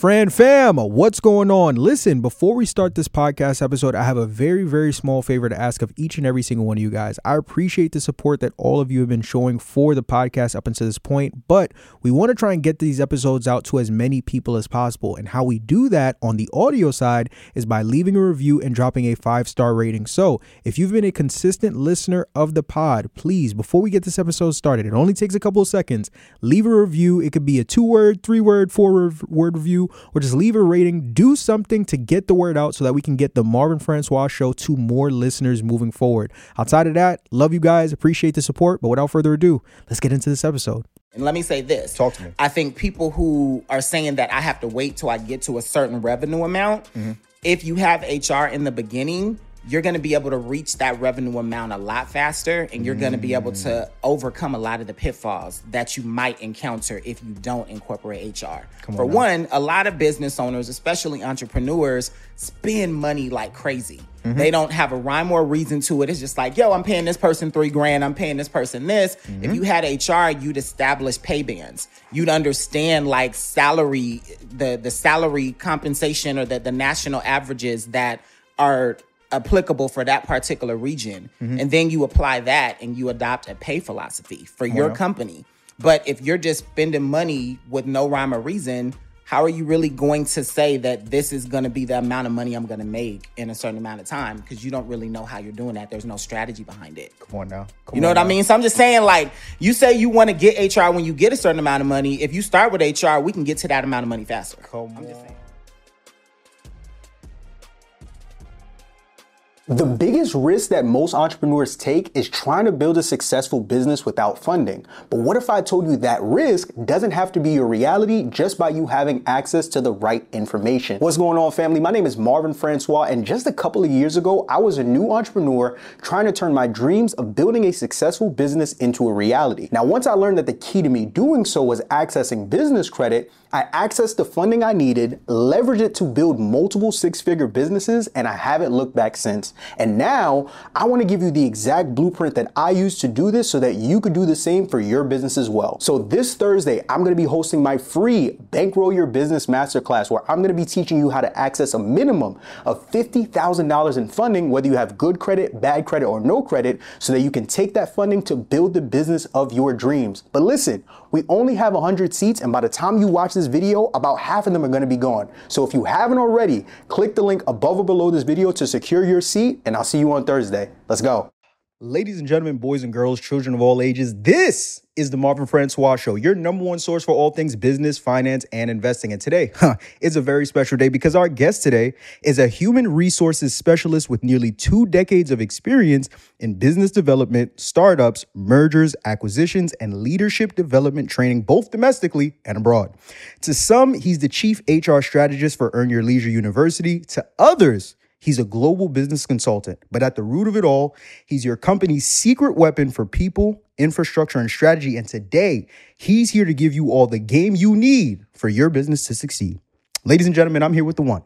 Fran fam, what's going on? Listen, before we start this podcast episode, I have a very, very small favor to ask of each and every single one of you guys. I appreciate the support that all of you have been showing for the podcast up until this point, but we want to try and get these episodes out to as many people as possible. And how we do that on the audio side is by leaving a review and dropping a five star rating. So if you've been a consistent listener of the pod, please, before we get this episode started, it only takes a couple of seconds, leave a review. It could be a two word, three word, four word review or just leave a rating. Do something to get the word out so that we can get the Marvin Francois show to more listeners moving forward. Outside of that, love you guys, appreciate the support. But without further ado, let's get into this episode. And let me say this. Talk to me. I think people who are saying that I have to wait till I get to a certain revenue amount, mm-hmm. if you have HR in the beginning, you're going to be able to reach that revenue amount a lot faster and you're mm. going to be able to mm. overcome a lot of the pitfalls that you might encounter if you don't incorporate HR. Come For on one, a lot of business owners, especially entrepreneurs, spend money like crazy. Mm-hmm. They don't have a rhyme or reason to it. It's just like, yo, I'm paying this person three grand. I'm paying this person this. Mm-hmm. If you had HR, you'd establish pay bands. You'd understand like salary, the the salary compensation or the, the national averages that are applicable for that particular region. Mm-hmm. And then you apply that and you adopt a pay philosophy for your company. But if you're just spending money with no rhyme or reason, how are you really going to say that this is going to be the amount of money I'm going to make in a certain amount of time? Because you don't really know how you're doing that. There's no strategy behind it. Come on now. Come you know what now. I mean? So I'm just saying, like, you say you want to get HR when you get a certain amount of money. If you start with HR, we can get to that amount of money faster. Come I'm on. The biggest risk that most entrepreneurs take is trying to build a successful business without funding. But what if I told you that risk doesn't have to be your reality just by you having access to the right information? What's going on, family? My name is Marvin Francois, and just a couple of years ago, I was a new entrepreneur trying to turn my dreams of building a successful business into a reality. Now, once I learned that the key to me doing so was accessing business credit, I accessed the funding I needed, leveraged it to build multiple six figure businesses, and I haven't looked back since. And now I want to give you the exact blueprint that I use to do this so that you could do the same for your business as well. So this Thursday, I'm going to be hosting my free Bankroll Your Business Masterclass where I'm going to be teaching you how to access a minimum of $50,000 in funding, whether you have good credit, bad credit, or no credit, so that you can take that funding to build the business of your dreams. But listen, we only have 100 seats, and by the time you watch this video, about half of them are gonna be gone. So if you haven't already, click the link above or below this video to secure your seat, and I'll see you on Thursday. Let's go. Ladies and gentlemen, boys and girls, children of all ages, this is the Marvin Francois Show, your number one source for all things business, finance, and investing. And today huh, is a very special day because our guest today is a human resources specialist with nearly two decades of experience in business development, startups, mergers, acquisitions, and leadership development training, both domestically and abroad. To some, he's the chief HR strategist for Earn Your Leisure University. To others, He's a global business consultant, but at the root of it all, he's your company's secret weapon for people, infrastructure, and strategy. And today, he's here to give you all the game you need for your business to succeed. Ladies and gentlemen, I'm here with the one,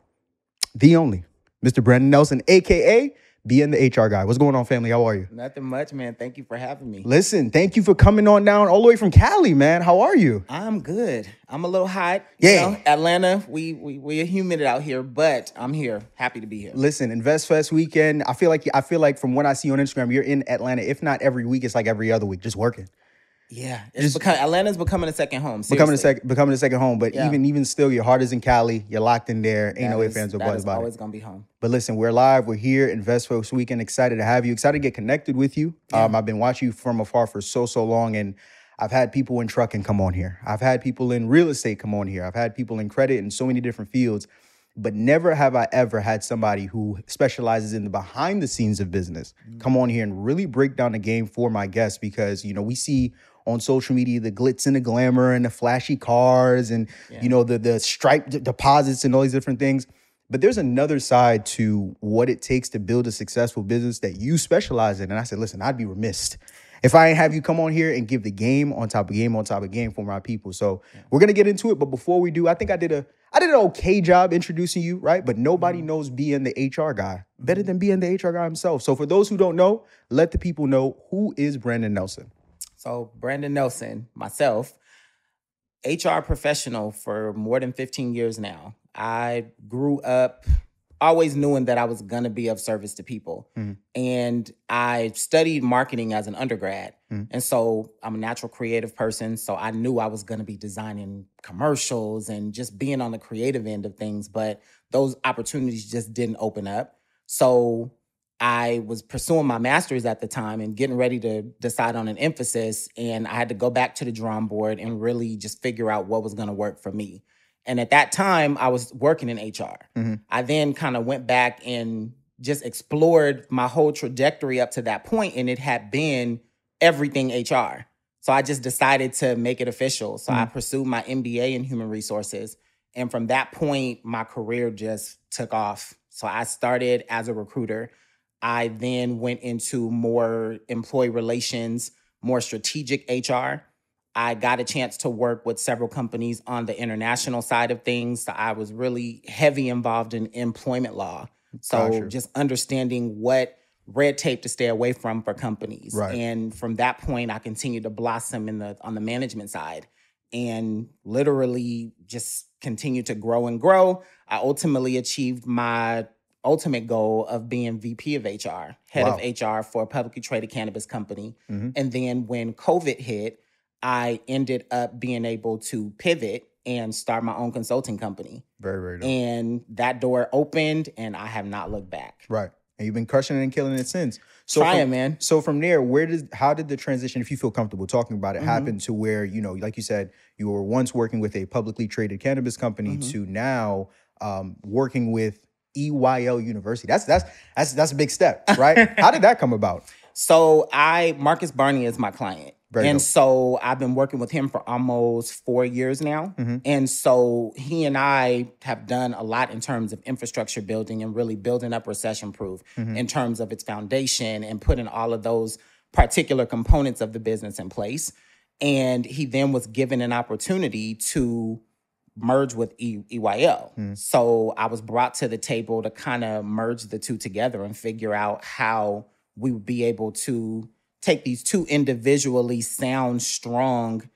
the only, Mr. Brandon Nelson, AKA BN the HR guy. What's going on, family? How are you? Nothing much, man. Thank you for having me. Listen, thank you for coming on down all the way from Cali, man. How are you? I'm good. I'm a little hot. Yeah. Know, Atlanta, we we we're humid out here, but I'm here. Happy to be here. Listen, Invest Fest weekend. I feel like I feel like from what I see on Instagram, you're in Atlanta. If not every week, it's like every other week, just working. Yeah, it's become, Atlanta's becoming a second home. Seriously. Becoming a second, becoming a second home. But yeah. even even still, your heart is in Cali. You're locked in there. Ain't that no way fans or buts about always it. gonna be home. But listen, we're live. We're here. Invest Fest weekend. Excited to have you. Excited to get connected with you. Yeah. Um, I've been watching you from afar for so so long, and I've had people in trucking come on here. I've had people in real estate come on here. I've had people in credit in so many different fields. But never have I ever had somebody who specializes in the behind the scenes of business mm-hmm. come on here and really break down the game for my guests because, you know, we see on social media the glitz and the glamour and the flashy cars and yeah. you know the the stripe deposits and all these different things but there's another side to what it takes to build a successful business that you specialize in and i said listen i'd be remiss if I have you come on here and give the game on top of game on top of game for my people. So yeah. we're gonna get into it, but before we do, I think I did a I did an okay job introducing you, right? But nobody mm-hmm. knows BN the HR guy better mm-hmm. than BN the HR guy himself. So for those who don't know, let the people know who is Brandon Nelson. So Brandon Nelson, myself, HR professional for more than 15 years now. I grew up always knowing that I was going to be of service to people. Mhm. And I studied marketing as an undergrad. Mhm. And so I'm a natural creative person. So I knew I was going to be designing commercials and just being on the creative end of things. But those opportunities just didn't open up. So I was pursuing my master's at the time and getting ready to decide on an emphasis. And I had to go back to the drawing board and really just figure out what was going to work for me. And at that time, I was working in HR. Mhm. I then kind of went back and just explored my whole trajectory up to that point, and it had been everything HR. So I just decided to make it official. So I pursued my MBA in human resources. And from that point, my career just took off. So I started as a recruiter. I then went into more employee relations, more strategic HR. I got a chance to work with several companies on the international side of things. So I was really heavy involved in employment law. So Gotcha. just understanding what red tape to stay away from for companies. Right. And from that point, I continued to blossom in the on the management side and literally just continued to grow and grow. I ultimately achieved my ultimate goal of being VP of HR, head Wow. of HR for a publicly traded cannabis company. Mhm. And then when COVID hit, I ended up being able to pivot and start my own consulting company. Very, very dope. And that door opened and I have not looked back. right. And you've been crushing it and killing it since. So Trying, from, man. So from there, where did how did the transition, if you feel comfortable talking about it, Mm-hmm. happen to where you know, like you said, you were once working with a publicly traded cannabis company Mm-hmm. to now um, working with EYL University. That's that's that's that's a big step, right? how did that come about? So I Marcus Barney is my client. Very and dope. so I've been working with him for almost four years now. Mm-hmm. And so he and I have done a lot in terms of infrastructure building and really building up recession proof Mm-hmm. in terms of its foundation and putting all of those particular components of the business in place. And he then was given an opportunity to merge with e- EYL. Hmm. So I was brought to the table to kind of merge the two together and figure out how we would be able to take these two individually sound strong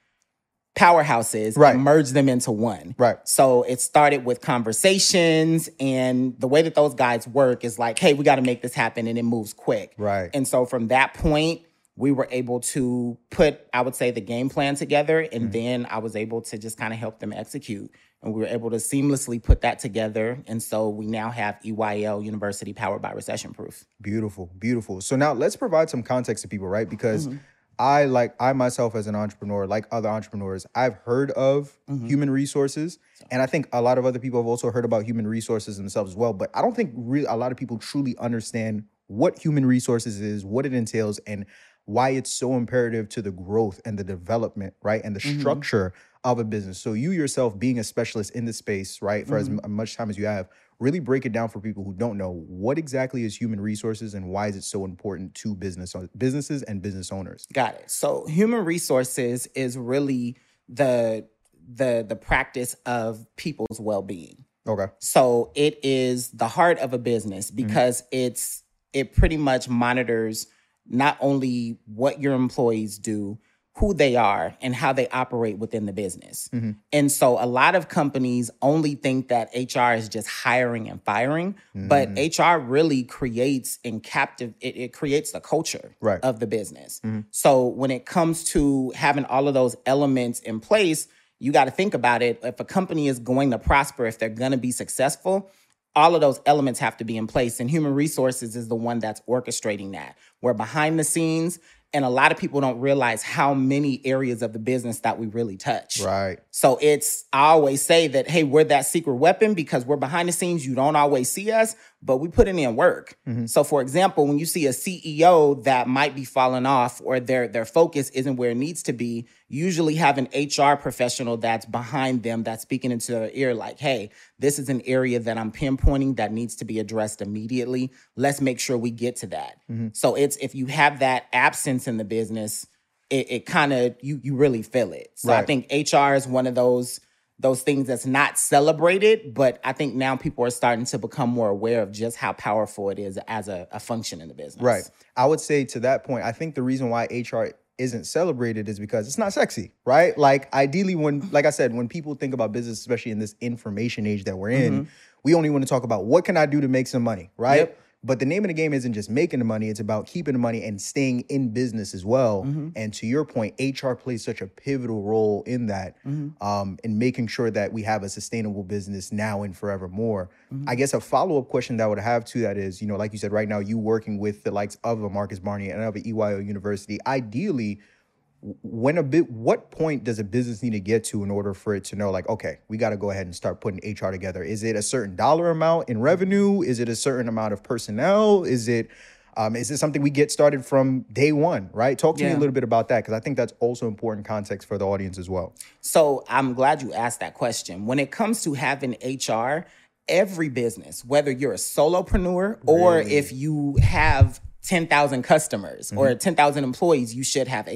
powerhouses Right. and merge them into one. Right. So it started with conversations and the way that those guys work is like, hey, we got to make this happen and it moves quick. Right. And so from that point, we were able to put, I would say, the game plan together. And Mm-hmm. then I was able to just kind of help them execute. And we were able to seamlessly put that together. And so we now have EYL University powered by Recession Proof. Beautiful, beautiful. So now let's provide some context to people, right? Because I like I myself as an entrepreneur, like other entrepreneurs, I've heard of human resources, and I think a lot of other people have also heard about human resources themselves as well. But I don't think really a lot of people truly understand what human resources is, what it entails, and why it's so imperative to the growth and the development, right, and the mm-hmm. structure of a business. So you yourself, being a specialist in the space, right, for as mm-hmm. m- much time as you have, really break it down for people who don't know what exactly is human resources and why is it so important to business businesses and business owners. Got it. So human resources is really the the the practice of people's well-being. Okay. So it is the heart of a business mm-hmm. because it's it pretty much monitors not only what your employees do, who they are, and how they operate within the business. Mm-hmm. And so a lot of companies only think that HR is just hiring and firing, but mm. HR really creates and captive it, it creates the culture Right. of the business. Mm-hmm. So when it comes to having all of those elements in place, you got to think about it. If a company is going to prosper, if they're going to be successful, all of those elements have to be in place. And human resources is the one that's orchestrating that. We're behind the scenes, and a lot of people don't realize how many areas of the business that we really touch. Right. So it's, I always say that, hey, we're that secret weapon because we're behind the scenes. You don't always see us, but we putting in work. Mm-hmm. So for example, when you see a CEO that might be falling off or their, their focus isn't where it needs to be, usually have an HR professional that's behind them that's speaking into their ear like, hey, this is an area that I'm pinpointing that needs to be addressed immediately. Let's make sure we get to that. Mm-hmm. So it's if you have that absence in the business, it, it kind of you you really feel it. So I think HR is one of those those things that's not celebrated, but I think now people are starting to become more aware of just how powerful it is as a, a function in the business. Right. I would say to that point, I think the reason why HR isn't celebrated is because it's not sexy, right? Like ideally when like I said, when people think about business, especially in this information age that we're in, mm-hmm. we only want to talk about what can I do to make some money, right? Yep. But the name of the game isn't just making the money, it's about keeping the money and staying in business as well. Mm-hmm. And to your point, HR plays such a pivotal role in that, mm-hmm. um, in making sure that we have a sustainable business now and forevermore. Mm-hmm. I guess a follow up question that I would have to that is, you know, like you said, right now, you working with the likes of a Marcus Barney and of a EYL University, ideally, when a bit what point does a business need to get to in order for it to know like okay we got to go ahead and start putting hr together? Is it a certain dollar amount in revenue? Is it a certain amount of personnel? Is it um, is it something we get started from day one right? Talk to yeah. me a little bit about that because i think that's also important context for the audience as well. So i'm glad you asked that question. When it comes to having hr every business whether you're a solopreneur or really? if you have 10,000 customers mm-hmm. or 10,000 employees, you should have HR.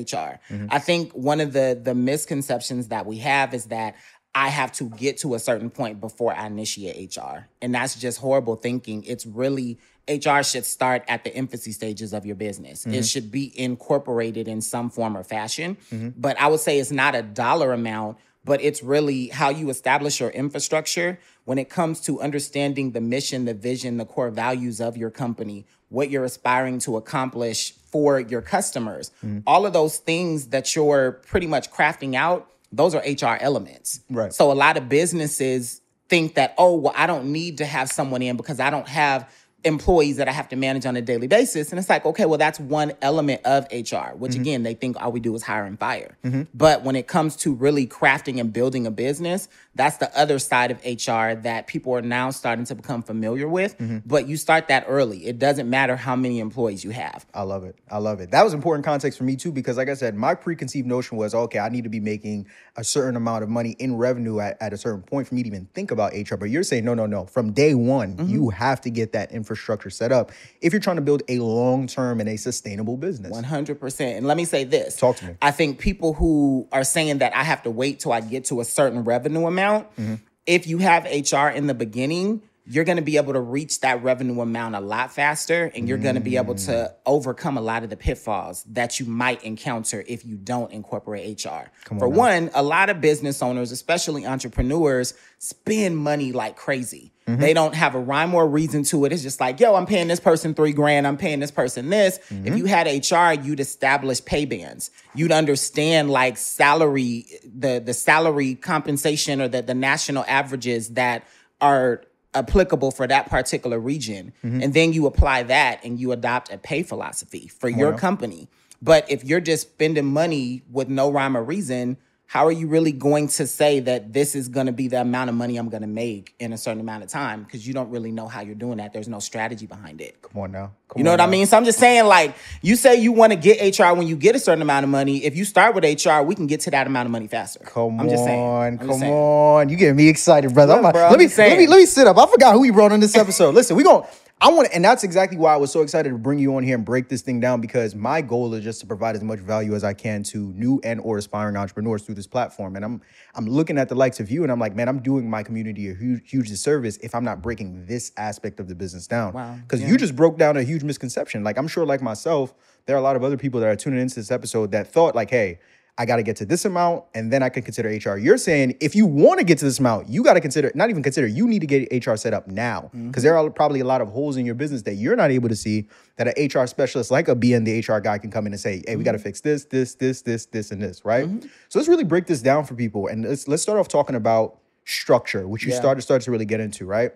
Mm-hmm. I think one of the the misconceptions that we have is that I have to get to a certain point before I initiate HR. And that's just horrible thinking. It's really HR should start at the infancy stages of your business. Mm-hmm. It should be incorporated in some form or fashion. Mm-hmm. But I would say it's not a dollar amount, but it's really how you establish your infrastructure when it comes to understanding the mission, the vision, the core values of your company what you're aspiring to accomplish for your customers. Mm. All of those things that you're pretty much crafting out, those are HR elements. Right. So a lot of businesses think that, oh, well, I don't need to have someone in because I don't have employees that I have to manage on a daily basis. And it's like, okay, well, that's one element of HR, which mm-hmm. again, they think all we do is hire and fire. Mm-hmm. But when it comes to really crafting and building a business, that's the other side of HR that people are now starting to become familiar with. Mm-hmm. But you start that early. It doesn't matter how many employees you have. I love it. I love it. That was important context for me too, because like I said, my preconceived notion was, okay, I need to be making a certain amount of money in revenue at, at a certain point for me to even think about HR. But you're saying, no, no, no. From day one, mm-hmm. you have to get that infrastructure set up if you're trying to build a long-term and a sustainable business. 100%. And let me say this. Talk to me. I think people who are saying that I have to wait till I get to a certain revenue amount. Mm-hmm. If you have HR in the beginning, you're going to be able to reach that revenue amount a lot faster and you're going to be able to mm. overcome a lot of the pitfalls that you might encounter if you don't incorporate HR. Come For one, a lot of business owners, especially entrepreneurs, spend money like crazy. Mm-hmm. They don't have a rhyme or reason to it. It's just like, yo, I'm paying this person three grand. I'm paying this person this. Mm-hmm. If you had HR, you'd establish pay bands. You'd understand like salary, the the salary compensation or the, the national averages that are applicable for that particular region. Mm-hmm. And then you apply that and you adopt a pay philosophy for your company. But if you're just spending money with no rhyme or reason, how are you really going to say that this is going to be the amount of money I'm going to make in a certain amount of time? Because you don't really know how you're doing that. There's no strategy behind it. Come on now. Come you know what now. I mean? So I'm just saying, like, you say you want to get HR when you get a certain amount of money. If you start with HR, we can get to that amount of money faster. Come on. I'm just saying. I'm come saying. on. You getting me excited, brother. Look, bro, let, me, let me let me sit up. I forgot who we brought on this episode. Listen, we're going I want, and that's exactly why I was so excited to bring you on here and break this thing down because my goal is just to provide as much value as I can to new and or aspiring entrepreneurs through this platform. And I'm I'm looking at the likes of you, and I'm like, man, I'm doing my community a huge huge disservice if I'm not breaking this aspect of the business down. Wow. Because yeah. you just broke down a huge misconception. Like I'm sure, like myself, there are a lot of other people that are tuning into this episode that thought like, hey I got to get to this amount and then I can consider HR. You're saying if you want to get to this amount, you got to consider, not even consider, you need to get HR set up now because mm-hmm. there are probably a lot of holes in your business that you're not able to see that an HR specialist like a BN, the HR guy, can come in and say, hey, mm-hmm. we got to fix this, this, this, this, this, and this, right? Mm-hmm. So let's really break this down for people. And let's, let's start off talking about structure, which you yeah. started, started to really get into, right?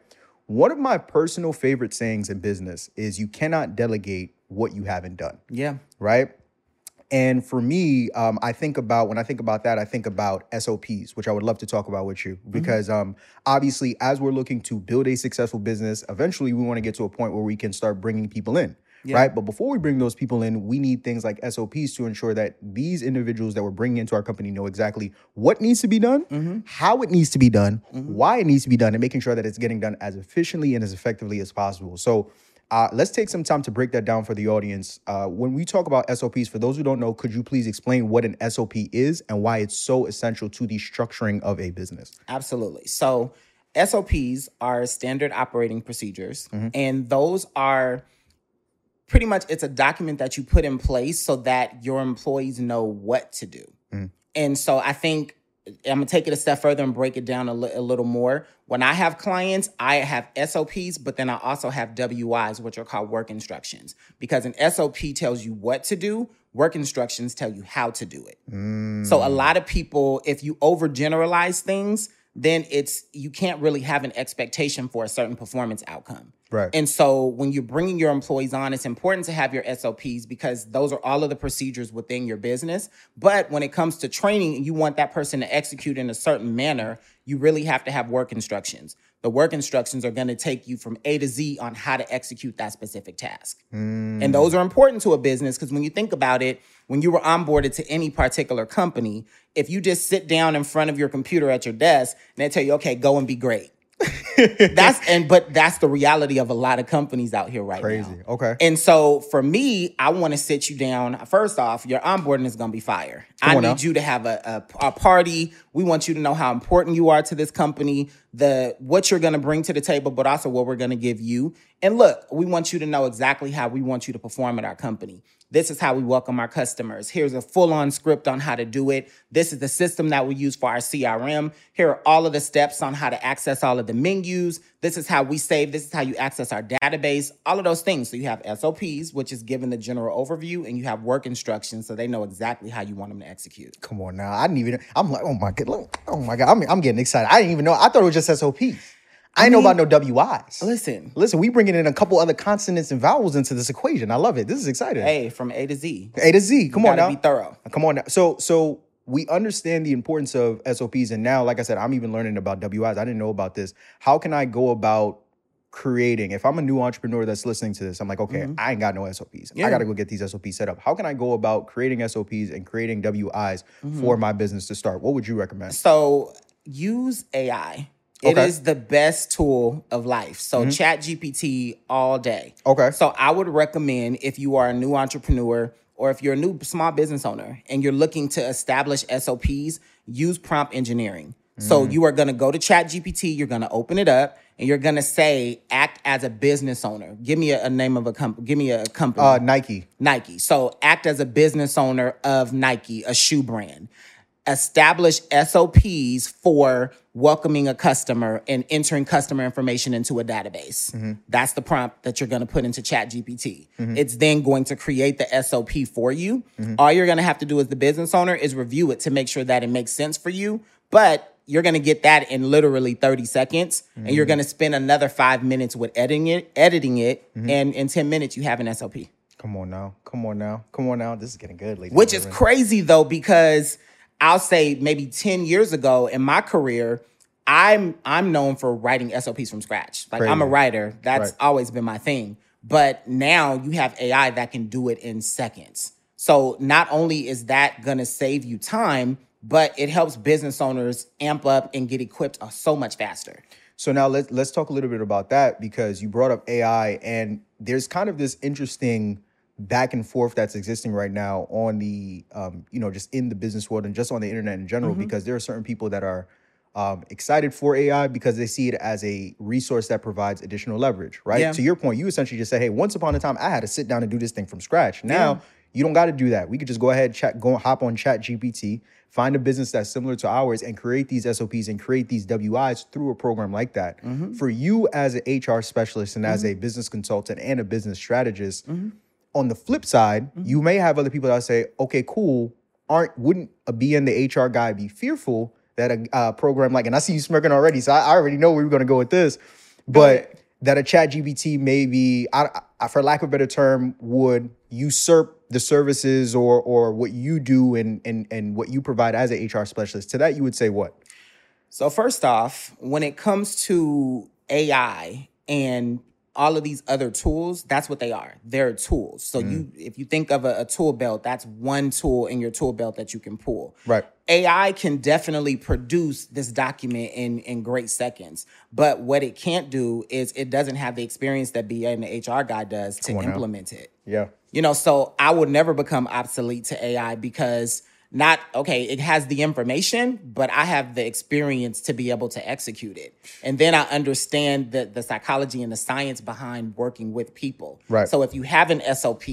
One of my personal favorite sayings in business is you cannot delegate what you haven't done. Yeah. Right? And for me, um, I think about when I think about that, I think about SOPs, which I would love to talk about with you mm-hmm. because mm-hmm. um, obviously, as we're looking to build a successful business, eventually we want to get to a point where we can start bringing people in. Yeah. Right. But before we bring those people in, we need things like SOPs to ensure that these individuals that we're bringing into our company know exactly what needs to be done, mm-hmm. how it needs to be done, mm-hmm. why it needs to be done, and making sure that it's getting done as efficiently and as effectively as possible. So, uh, let's take some time to break that down for the audience. Uh, when we talk about SOPs, for those who don't know, could you please explain what an SOP is and why it's so essential to the structuring of a business? Absolutely. So, SOPs are standard operating procedures, mm-hmm. and those are pretty much it's a document that you put in place so that your employees know what to do. And so I think I'm gonna take it a step further and break it down a, li- a little more. When I have clients, I have SOPs, but then I also have WIs, which are called work instructions. Because an SOP tells you what to do, work instructions tell you how to do it. So a mm. lot of people, if you overgeneralize things, then it's you can't really have an expectation for a certain performance outcome. Right. And so when you're bringing your employees on, it's important to have your SOPs because those are all of the procedures within your business. But when it comes to training you want that person to execute in a certain manner, you really have to have work instructions. The work instructions are going to take you from A to Z on how to execute that specific task. And those mm. are important to a business because when you think about it, when you were onboarded to any particular company, if you just sit down in front of your computer at your desk and they tell you, okay, go and be great. that's and but that's the reality of a lot of companies out here right now. Crazy. now. Okay. And so for me, I want to sit you down. First off, your onboarding is going to be fire. I need now. you to have a, a, a party. We want you to know how important you are to this company, the what you're going to bring to the table, but also what we're going to give you. And look, we want you to know exactly how we want you to perform at our company. This is how we welcome our customers. Here's a full on script on how to do it. This is the system that we use for our CRM. Here are all of the steps on how to access all of the menus. This is how we save. This is how you access our database. All of those things. So you have SOPs, which is given the general overview, and you have work instructions so they know exactly how you want them to execute. Come on now. I didn't even. I'm like, oh my god, oh my god. I'm, I'm getting excited. I didn't even know. I thought it was just SOPs. I didn't know about no WIs. Listen, Listen, we bringing in a couple other consonants and vowels into this equation. I love it. This is exciting. hey, from A to Z. A to Z. Come on now. be thorough. Come on now. So so we understand the importance of SOPs, and now, like I said, I'm even learning about WIs. I didn't know about this. How can I go about creating? If I'm a new entrepreneur that's listening to this, I'm like, okay, I ain't got no SOPs. I Mm-hmm. Got to go get these SOPs set up. How can I go about creating SOPs and creating WIs Mm-hmm. for my business to start? What would you recommend? So use AI. It is the best tool of life. So chat GPT all day. Okay. So I would recommend if you are a new entrepreneur or if you're a new small business owner and you're looking to establish SOPs, use prompt engineering. So you are going to go to chat GPT, you're going to open it up and you're going to say act as a business owner. Give me a, a name of a company. Give me a company. Uh, Nike. Nike. So act as a business owner of Nike, a shoe brand. Establish SOPs for welcoming a customer and entering customer information into a database. Mm-hmm. That's the prompt that you're going to put into Chat GPT. Mm-hmm. It's then going to create the SOP for you. Mm-hmm. All you're going to have to do as the business owner is review it to make sure that it makes sense for you. But you're going to get that in literally 30 seconds and you're going to spend another 5 minutes with editing it, editing it and in 10 minutes you have an SOP. Come on now. Come on now. Come on now. This is getting good, ladies. Which is crazy though, because I'll say maybe 10 years ago in my career, I'm I'm known for writing SOPs from scratch. Like I'm a writer. That's Right. always been my thing. But now you have AI that can do it in seconds. So not only is that gonna save you time, but it helps business owners amp up and get equipped uh, so much faster. So now let's let's talk a little bit about that because you brought up AI and there's kind of this interesting back and forth that's existing right now on the um, you know just in the business world and just on the internet in general Mm-hmm. because there are certain people that are um, excited for AI because they see it as a resource that provides additional leverage, right? Yeah. To your point, you essentially just say, "Hey, once upon a time, I had to sit down and do this thing from scratch. Now you don't got to do that. We could just go ahead, chat, go hop on Chat GPT, find a business that's similar to ours, and create these SOPs and create these WIs through a program like that. For you as an HR specialist and as a business consultant and a business strategist, on the flip side, you may have other people that say, "Okay, cool. Aren't wouldn't a BN the HR guy be fearful that a uh, program like?" And I see you smirking already, so I, I already know where we're going to go with this. But that a Chat GPT maybe, I, I, for lack of a better term, would usurp the services or or what you do and and and what you provide as an HR specialist. To that, you would say what? So first off, when it comes to AI and all of these other tools, that's what they are. They're tools. So you if you think of a, a tool belt, that's one tool in your tool belt that you can pull. Right. AI can definitely produce this document in in great seconds, but what it can't do is it doesn't have the experience that BA and the HR guy does to implement it. Yeah. You know, so I would never become obsolete to AI because Not, okay, it has the information, but I have the experience to be able to execute it. And then I understand the, the psychology and the science behind working with people. Right. So if you have an SOP,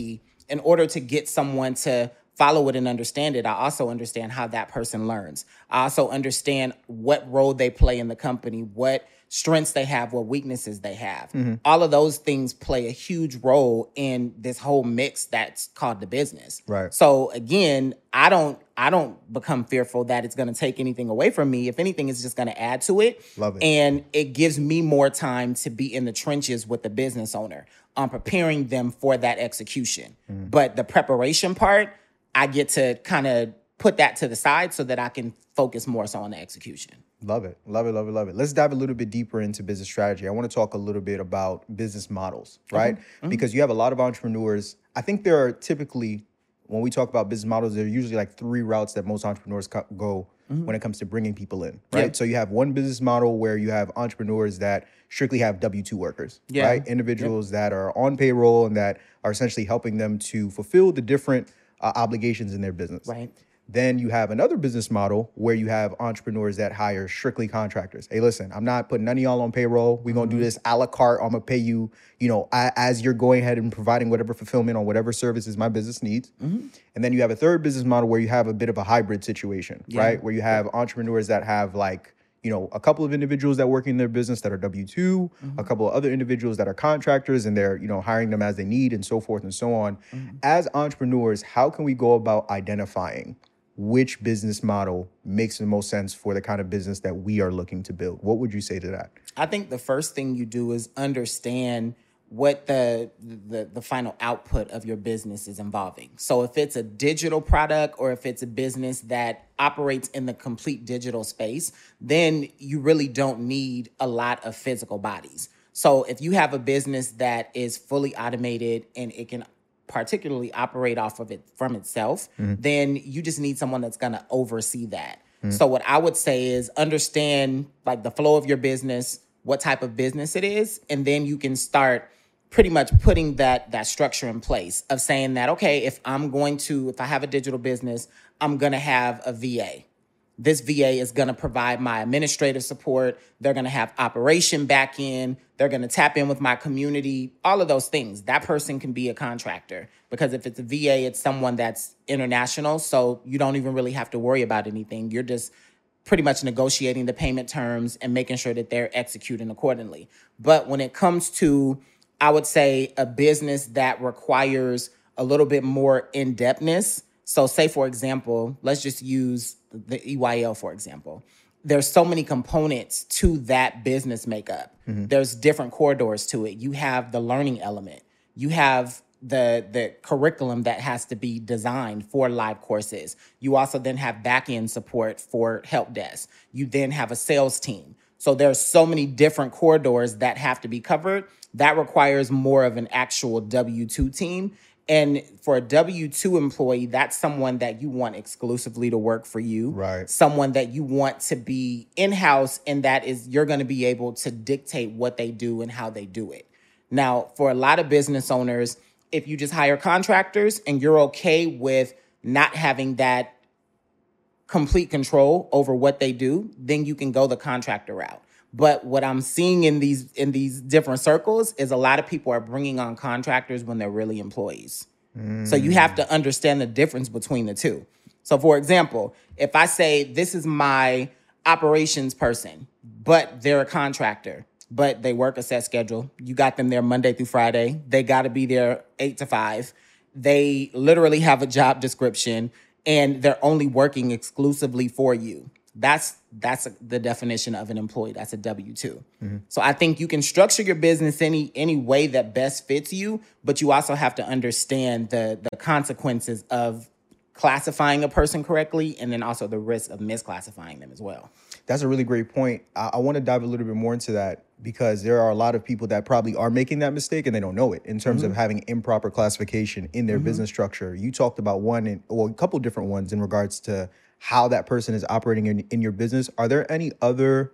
in order to get someone to follow it and understand it, I also understand how that person learns. I also understand what role they play in the company, what strengths they have, what weaknesses they have. Mm-hmm. All of those things play a huge role in this whole mix that's called the business. Right. So again, I don't I don't become fearful that it's going to take anything away from me. If anything, it's just going to add to it. Love it. And it gives me more time to be in the trenches with the business owner on preparing them for that execution. Mm-hmm. But the preparation part, I get to kind of put that to the side so that I can focus more so on the execution. Love it. Love it. Love it. Love it. Let's dive a little bit deeper into business strategy. I want to talk a little bit about business models, right? Because you have a lot of entrepreneurs. I think there are typically, when we talk about business models, there are usually like three routes that most entrepreneurs co- go when it comes to bringing people in, right? So you have one business model where you have entrepreneurs that strictly have W 2 workers, Yeah. right? Individuals that are on payroll and that are essentially helping them to fulfill the different uh, obligations in their business. Right. Then you have another business model where you have entrepreneurs that hire strictly contractors. Hey, listen, I'm not putting none of y'all on payroll. We're gonna do mm-hmm. this a la carte. I'm gonna pay you, you know, as you're going ahead and providing whatever fulfillment on whatever services my business needs. Mm-hmm. And then you have a third business model where you have a bit of a hybrid situation, right? Where you have entrepreneurs that have like, you know, a couple of individuals that work in their business that are W 2 mm-hmm. a couple of other individuals that are contractors and they're, you know, hiring them as they need and so forth and so on. As entrepreneurs, how can we go about identifying which business model makes the most sense for the kind of business that we are looking to build? What would you say to that? I think the first thing you do is understand what the, the the final output of your business is involving. So if it's a digital product or if it's a business that operates in the complete digital space, then you really don't need a lot of physical bodies. So if you have a business that is fully automated and it can particularly operate off of it from itself, mm-hmm. then you just need someone that's going to oversee that. Mm. So what I would say is understand like the flow of your business, what type of business it is, and then you can start pretty much putting that that structure in place of saying that okay, if I'm going to if I have a digital business, I'm going to have a VA this VA is going to provide my administrative support. They're going to have operation back in. They're going to tap in with my community, all of those things. That person can be a contractor because if it's a VA, it's someone that's international. So you don't even really have to worry about anything. You're just pretty much negotiating the payment terms and making sure that they're executing accordingly. But when it comes to, I would say, a business that requires a little bit more in depthness. So, say for example, let's just use the EYL for example. There's so many components to that business makeup. Mm-hmm. There's different corridors to it. You have the learning element. You have the the curriculum that has to be designed for live courses. You also then have back end support for help desk. You then have a sales team. So there's so many different corridors that have to be covered. That requires more of an actual W two team. And for a W 2 employee, that's someone that you want exclusively to work for you. Right. Someone that you want to be in house, and that is you're going to be able to dictate what they do and how they do it. Now, for a lot of business owners, if you just hire contractors and you're okay with not having that complete control over what they do, then you can go the contractor route. But what I'm seeing in these in these different circles is a lot of people are bringing on contractors when they're really employees. So you have mm. to understand the difference between the two. So for example, if I say this is my operations person, but they're a contractor, but they work a set schedule. You got them there Monday through Friday. They got to be there 8 to 5. They literally have a job description and they're only working exclusively for you. That's that's the definition of an employee. That's a W 2 mm-hmm. So I think you can structure your business any any way that best fits you, but you also have to understand the the consequences of classifying a person correctly, and then also the risk of misclassifying them as well. That's a really great point. I, I want to dive a little bit more into that because there are a lot of people that probably are making that mistake and they don't know it in terms of mm-hmm. having improper classification in their mm-hmm. business structure. You talked about one, in, or a couple different ones in regards to how that person is operating in, in your business. Are there any other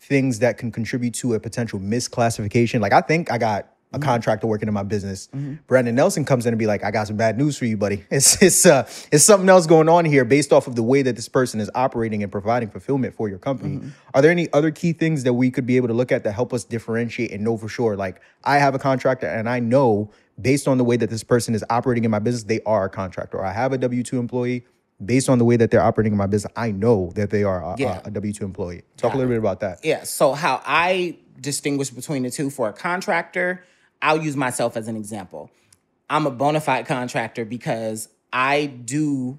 things that can contribute to a potential misclassification? Like I think I got a mm-hmm. contractor working in my business. Mm-hmm. Brandon Nelson comes in and be like, I got some bad news for you, buddy. It's it's uh it's something else going on here based off of the way that this person is operating and providing fulfillment for your company. Mm-hmm. Are there any other key things that we could be able to look at that help us differentiate and know for sure? Like I have a contractor and I know based on the way that this person is operating in my business, they are a contractor. I have a W two employee. Based on the way that they're operating in my business, I know that they are a, Yeah. a W two employee. Talk a little bit about that. Yeah. So how I distinguish between the two for a contractor, I'll use myself as an example. I'm a bona fide contractor because I do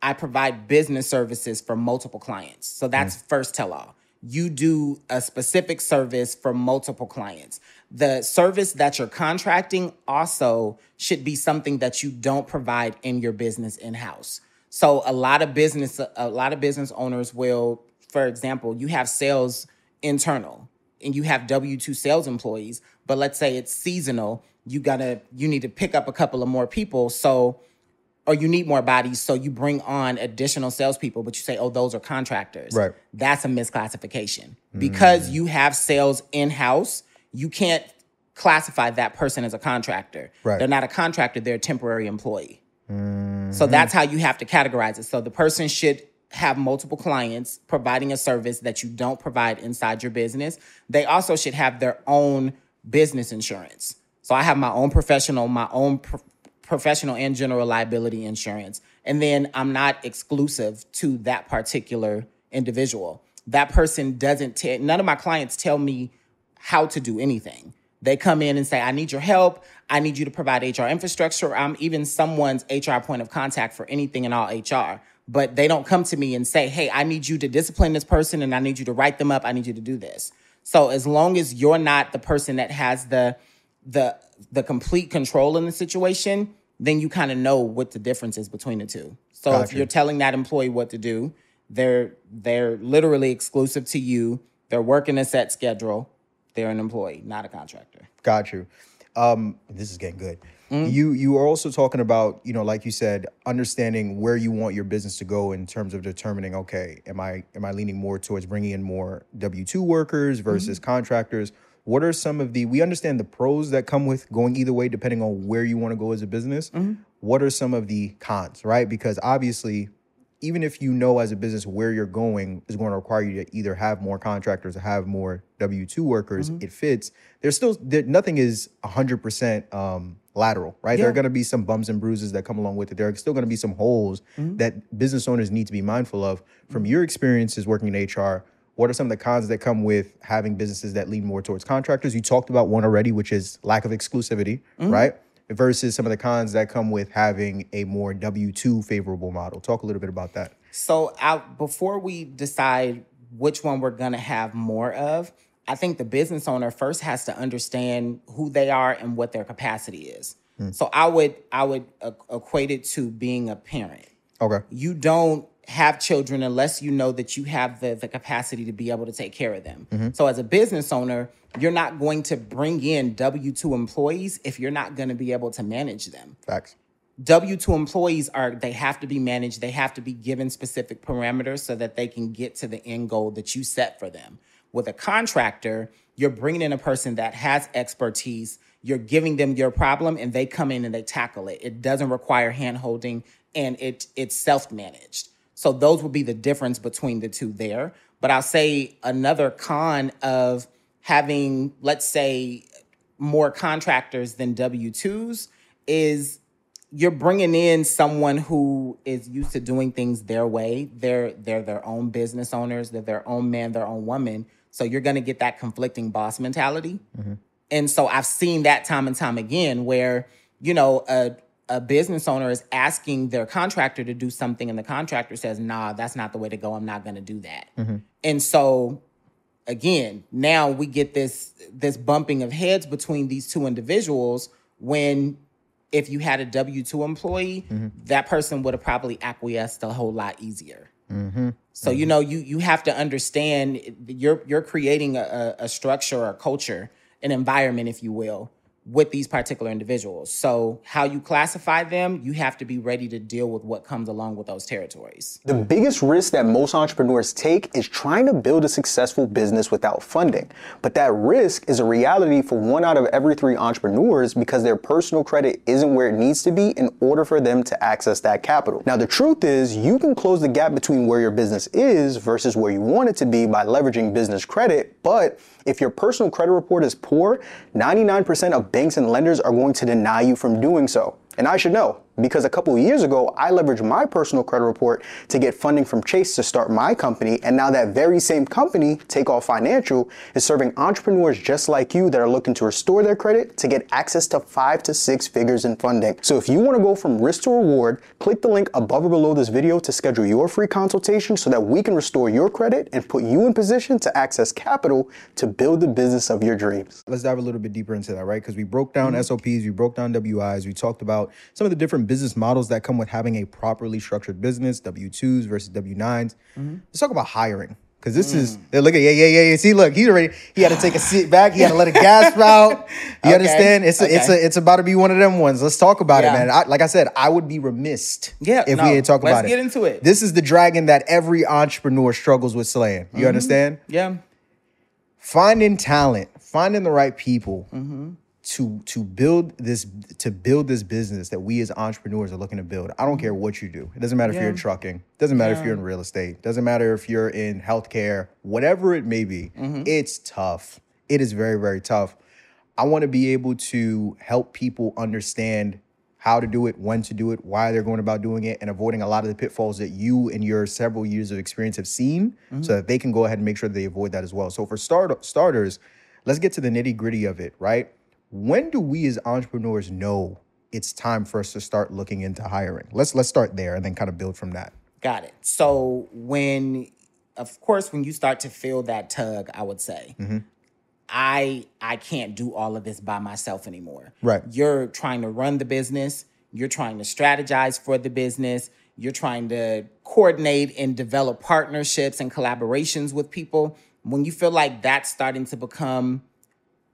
I provide business services for multiple clients. So that's mm. first tell all. You do a specific service for multiple clients. The service that you're contracting also should be something that you don't provide in your business in-house. So a lot of business a lot of business owners will for example, you have sales internal and you have W2 sales employees, but let's say it's seasonal, you gotta you need to pick up a couple of more people. So or you need more bodies, so you bring on additional salespeople, but you say, oh, those are contractors. Right. That's a misclassification. Mm. Because you have sales in-house, you can't classify that person as a contractor. Right. They're not a contractor, they're a temporary employee. Mm. So mm-hmm. that's how you have to categorize it. So the person should have multiple clients providing a service that you don't provide inside your business. They also should have their own business insurance. So I have my own professional, my own pro- professional and general liability insurance. And then I'm not exclusive to that particular individual. That person doesn't tell, none of my clients tell me how to do anything. They come in and say, I need your help. I need you to provide HR infrastructure. I'm even someone's HR point of contact for anything and all HR. But they don't come to me and say, hey, I need you to discipline this person and I need you to write them up. I need you to do this. So as long as you're not the person that has the the the complete control in the situation, then you kind of know what the difference is between the two. So if you're telling that employee what to do, they're they're literally exclusive to you. They're working a set schedule. They're an employee, not a contractor. Got you. Um, this is getting good. Mm-hmm. You you are also talking about you know like you said understanding where you want your business to go in terms of determining okay am I am I leaning more towards bringing in more W two workers versus Mm-hmm. contractors. What are some of the we understand the pros that come with going either way depending on where you want to go as a business. Mm-hmm. What are some of the cons, right? Because obviously even if you know as a business where you're going is going to require you to either have more contractors or have more W two workers, Mm-hmm. it fits. There's still there, nothing is hundred percent um, lateral, right? There are going to be some bumps and bruises that come along with it. There are still going to be some holes Mm-hmm. that business owners need to be mindful of. From your experiences working in HR, what are some of the cons that come with having businesses that lean more towards contractors? You talked about one already, which is lack of exclusivity, Mm-hmm. right? Versus some of the cons that come with having a more W two favorable model. Talk a little bit about that. So out before we decide which one we're gonna have more of, I think the business owner first has to understand who they are and what their capacity is. Hmm. So I would I would equate it to being a parent. Okay. You don't have children unless you know that you have the, the capacity to be able to take care of them. Mm-hmm. So as a business owner, you're not going to bring in W2 employees if you're not going to be able to manage them. Facts. W two employees are they have to be managed. They have to be given specific parameters so that they can get to the end goal that you set for them. With a contractor, you're bringing in a person that has expertise. You're giving them your problem, and they come in and they tackle it. It doesn't require hand holding, and it it's self managed. So those would be the difference between the two there. But I'll say another con of having, let's say, more contractors than W 2s is you're bringing in someone who is used to doing things their way. They're they're their own business owners. They're their own man, their own woman. So you're going to get that conflicting boss mentality. Mm-hmm. And so I've seen that time and time again where, you know, a a business owner is asking their contractor to do something and the contractor says, "Nah, that's not the way to go. I'm not going to do that." Mm-hmm. And so again, now we get this this bumping of heads between these two individuals when if you had a W2 employee, mm-hmm. that person would have probably acquiesced a whole lot easier. Mm-hmm. So you know, you you have to understand you're you're creating a, a a structure or a culture, an environment, if you will, with these particular individuals. So, how you classify them, you have to be ready to deal with what comes along with those territories. The biggest risk that most entrepreneurs take is trying to build a successful business without funding. But that risk is a reality for one out of every three entrepreneurs because their personal credit isn't where it needs to be in order for them to access that capital. Now, the truth is, you can close the gap between where your business is versus where you want it to be by leveraging business credit, but if your personal credit report is poor, 99% of banks and lenders are going to deny you from doing so. And I should know because a couple of years ago, I leveraged my personal credit report to get funding from Chase to start my company. And now that very same company, Takeoff Financial, is serving entrepreneurs just like you that are looking to restore their credit to get access to five to six figures in funding. So if you want to go from risk to reward, click the link above or below this video to schedule your free consultation so that we can restore your credit and put you in position to access capital to build the business of your dreams. Let's dive a little bit deeper into that, right? Because we broke down mm-hmm. SOPs, we broke down WIs, we talked about some of the different business models that come with having a properly structured business, W 2s versus W 9s. Mm-hmm. Let's talk about hiring. Because this is, mm. look at, yeah, yeah, yeah, yeah. See, look, he's already, he had to take a seat back. He had to let a gasp out. You Okay, understand? It's a, it's a, it's about to be one of them ones. Let's talk about Yeah. it, man. I, like I said, I would be remiss Yeah, if no, we didn't talk about it let's get into it. This is the dragon that every entrepreneur struggles with slaying. You mm-hmm. understand? Yeah. finding talent, finding the right people Mm-hmm. To to build this to build this business that we as entrepreneurs are looking to build. I don't care what you do. It doesn't matter if you're in Mm-hmm. Trucking. Doesn't matter if you're in real estate. Doesn't matter if you're in healthcare. Whatever it may be, Mm-hmm. it's tough. It is very very tough. I want to be able to help people understand how to do it, when to do it, why they're going about doing it, and avoiding a lot of the pitfalls that you and your several years of experience have seen so that they can go ahead and make sure they avoid that as well. So, for start- starters, let's get to the nitty gritty of it, right? When do we as entrepreneurs know it's time for us to start looking into hiring? Let's let's start there and then kind of build from that. Got it. So when, of course, when you start to feel that tug, I would say, Mm-hmm. I I can't do all of this by myself anymore. Right. You're trying to run the business. You're trying to strategize for the business. You're trying to coordinate and develop partnerships and collaborations with people. When you feel like that's starting to become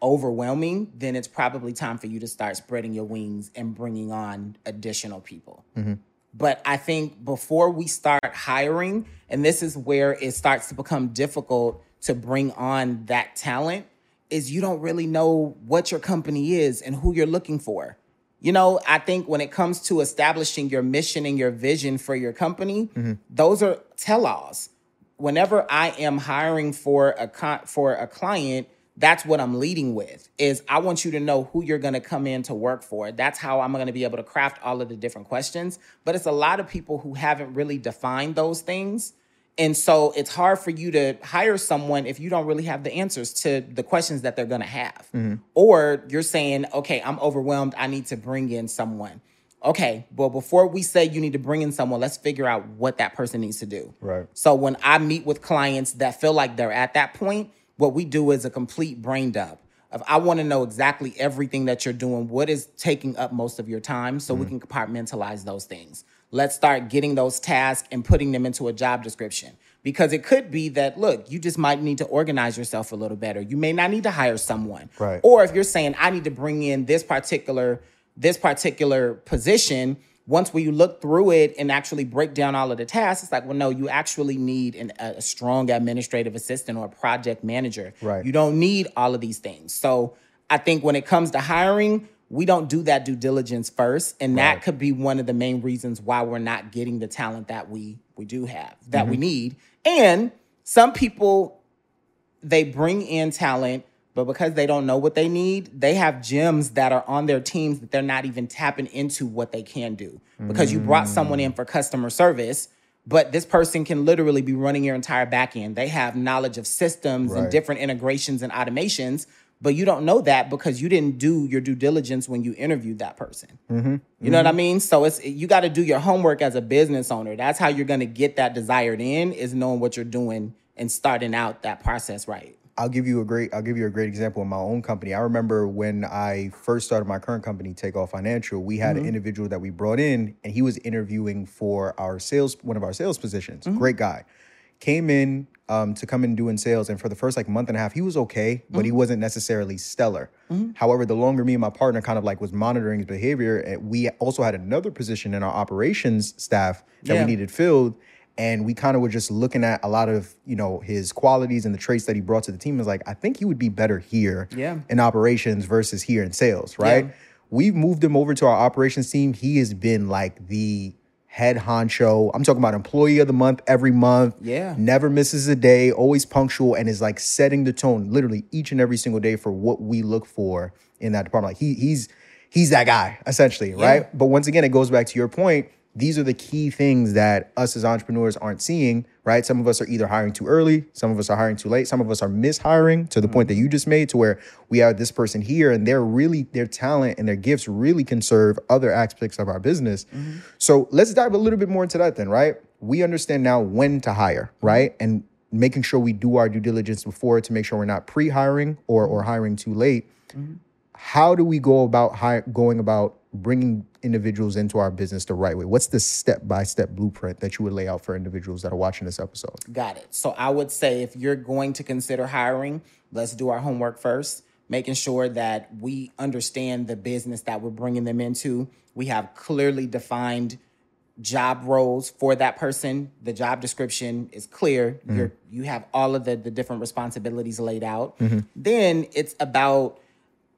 overwhelming, then it's probably time for you to start spreading your wings and bringing on additional people. Mm-hmm. But I think before we start hiring, and this is where it starts to become difficult to bring on that talent, is you don't really know what your company is and who you're looking for. You know, I think when it comes to establishing your mission and your vision for your company, mm-hmm. those are tell-alls. Whenever I am hiring for a con- for a client, that's what I'm leading with is I want you to know who you're going to come in to work for. That's how I'm going to be able to craft all of the different questions. But it's a lot of people who haven't really defined those things. And so it's hard for you to hire someone if you don't really have the answers to the questions that they're going to have. Mm-hmm. Or you're saying, okay, I'm overwhelmed. I need to bring in someone. Okay, well, before we say you need to bring in someone, let's figure out what that person needs to do. Right. So when I meet with clients that feel like they're at that point, what we do is a complete brain dump. Of I want to know exactly everything that you're doing, what is taking up most of your time, so we mm-hmm. can compartmentalize those things. Let's start getting those tasks and putting them into a job description. Because it could be that, look, you just might need to organize yourself a little better. You may not need to hire someone. Right. Or if you're saying, I need to bring in this particular, this particular position, once when you look through it and actually break down all of the tasks, it's like, well, no, you actually need an, a strong administrative assistant or a project manager. Right. You don't need all of these things. So I think when it comes to hiring, we don't do that due diligence first, and that could be one of the main reasons why we're not getting the talent that we we do have that we mm-hmm. need. And some people they bring in talent, but because they don't know what they need, they have gems that are on their teams that they're not even tapping into what they can do. Because you brought someone in for customer service, but this person can literally be running your entire back end. They have knowledge of systems and different integrations and automations, but you don't know that because you didn't do your due diligence when you interviewed that person. Mm-hmm. You know what I mean? So it's you got to do your homework as a business owner. That's how you're going to get that desired in is knowing what you're doing and starting out that process right. I'll give you a great I'll give you a great example in my own company. I remember when I first started my current company, Takeoff Financial, we had an individual that we brought in and he was interviewing for our sales one of our sales positions. Great guy. Came in um, to come in doing sales and for the first like month and a half he was okay, but he wasn't necessarily stellar. However, the longer me and my partner kind of like was monitoring his behavior, eh, we also had another position in our operations staff that Yeah. we needed filled. And we kind of were just looking at a lot of, you know, his qualities and the traits that he brought to the team. Is like, I think he would be better here Yeah. in operations versus here in sales, right? Yeah. We've moved him over to our operations team. He has been like the head honcho. I'm talking about employee of the month every month. Yeah. Never misses a day, always punctual, and is like setting the tone literally each and every single day for what we look for in that department. Like he he's he's that guy, essentially, right? But once again, it goes back to your point. These are the key things that us as entrepreneurs aren't seeing, right? Some of us are either hiring too early, some of us are hiring too late, some of us are mishiring to the point that mm. you just made, to where we have this person here and they're really, their talent and their gifts really can serve other aspects of our business. Mm-hmm. So let's dive a little bit more into that then, right? We understand now when to hire, mm-hmm. right? And making sure we do our due diligence before to make sure we're not pre-hiring or or mm-hmm. hiring too late. How do we go about hi- going about bringing individuals into our business the right way? What's the step-by-step blueprint that you would lay out for individuals that are watching this episode? Got it. So I would say if you're going to consider hiring, let's do our homework first, making sure that we understand the business that we're bringing them into. We have clearly defined job roles for that person. The job description is clear. Mm-hmm. You're you have all of the the different responsibilities laid out. Mm-hmm. Then it's about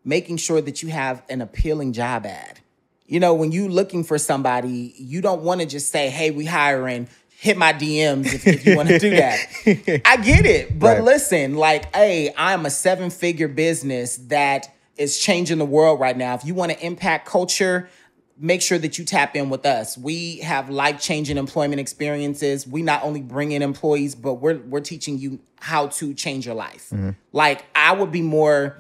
making sure that you have an appealing job ad. You know, when you looking for somebody, you don't want to just say, "Hey, we hiring." Hit my DMs if, if you want to do that. I get it, but Right. listen, like, hey, I'm a seven figure business that is changing the world right now. If you want to impact culture, make sure that you tap in with us. We have life changing employment experiences. We not only bring in employees, but we're we're teaching you how to change your life. Mm-hmm. Like, I would be more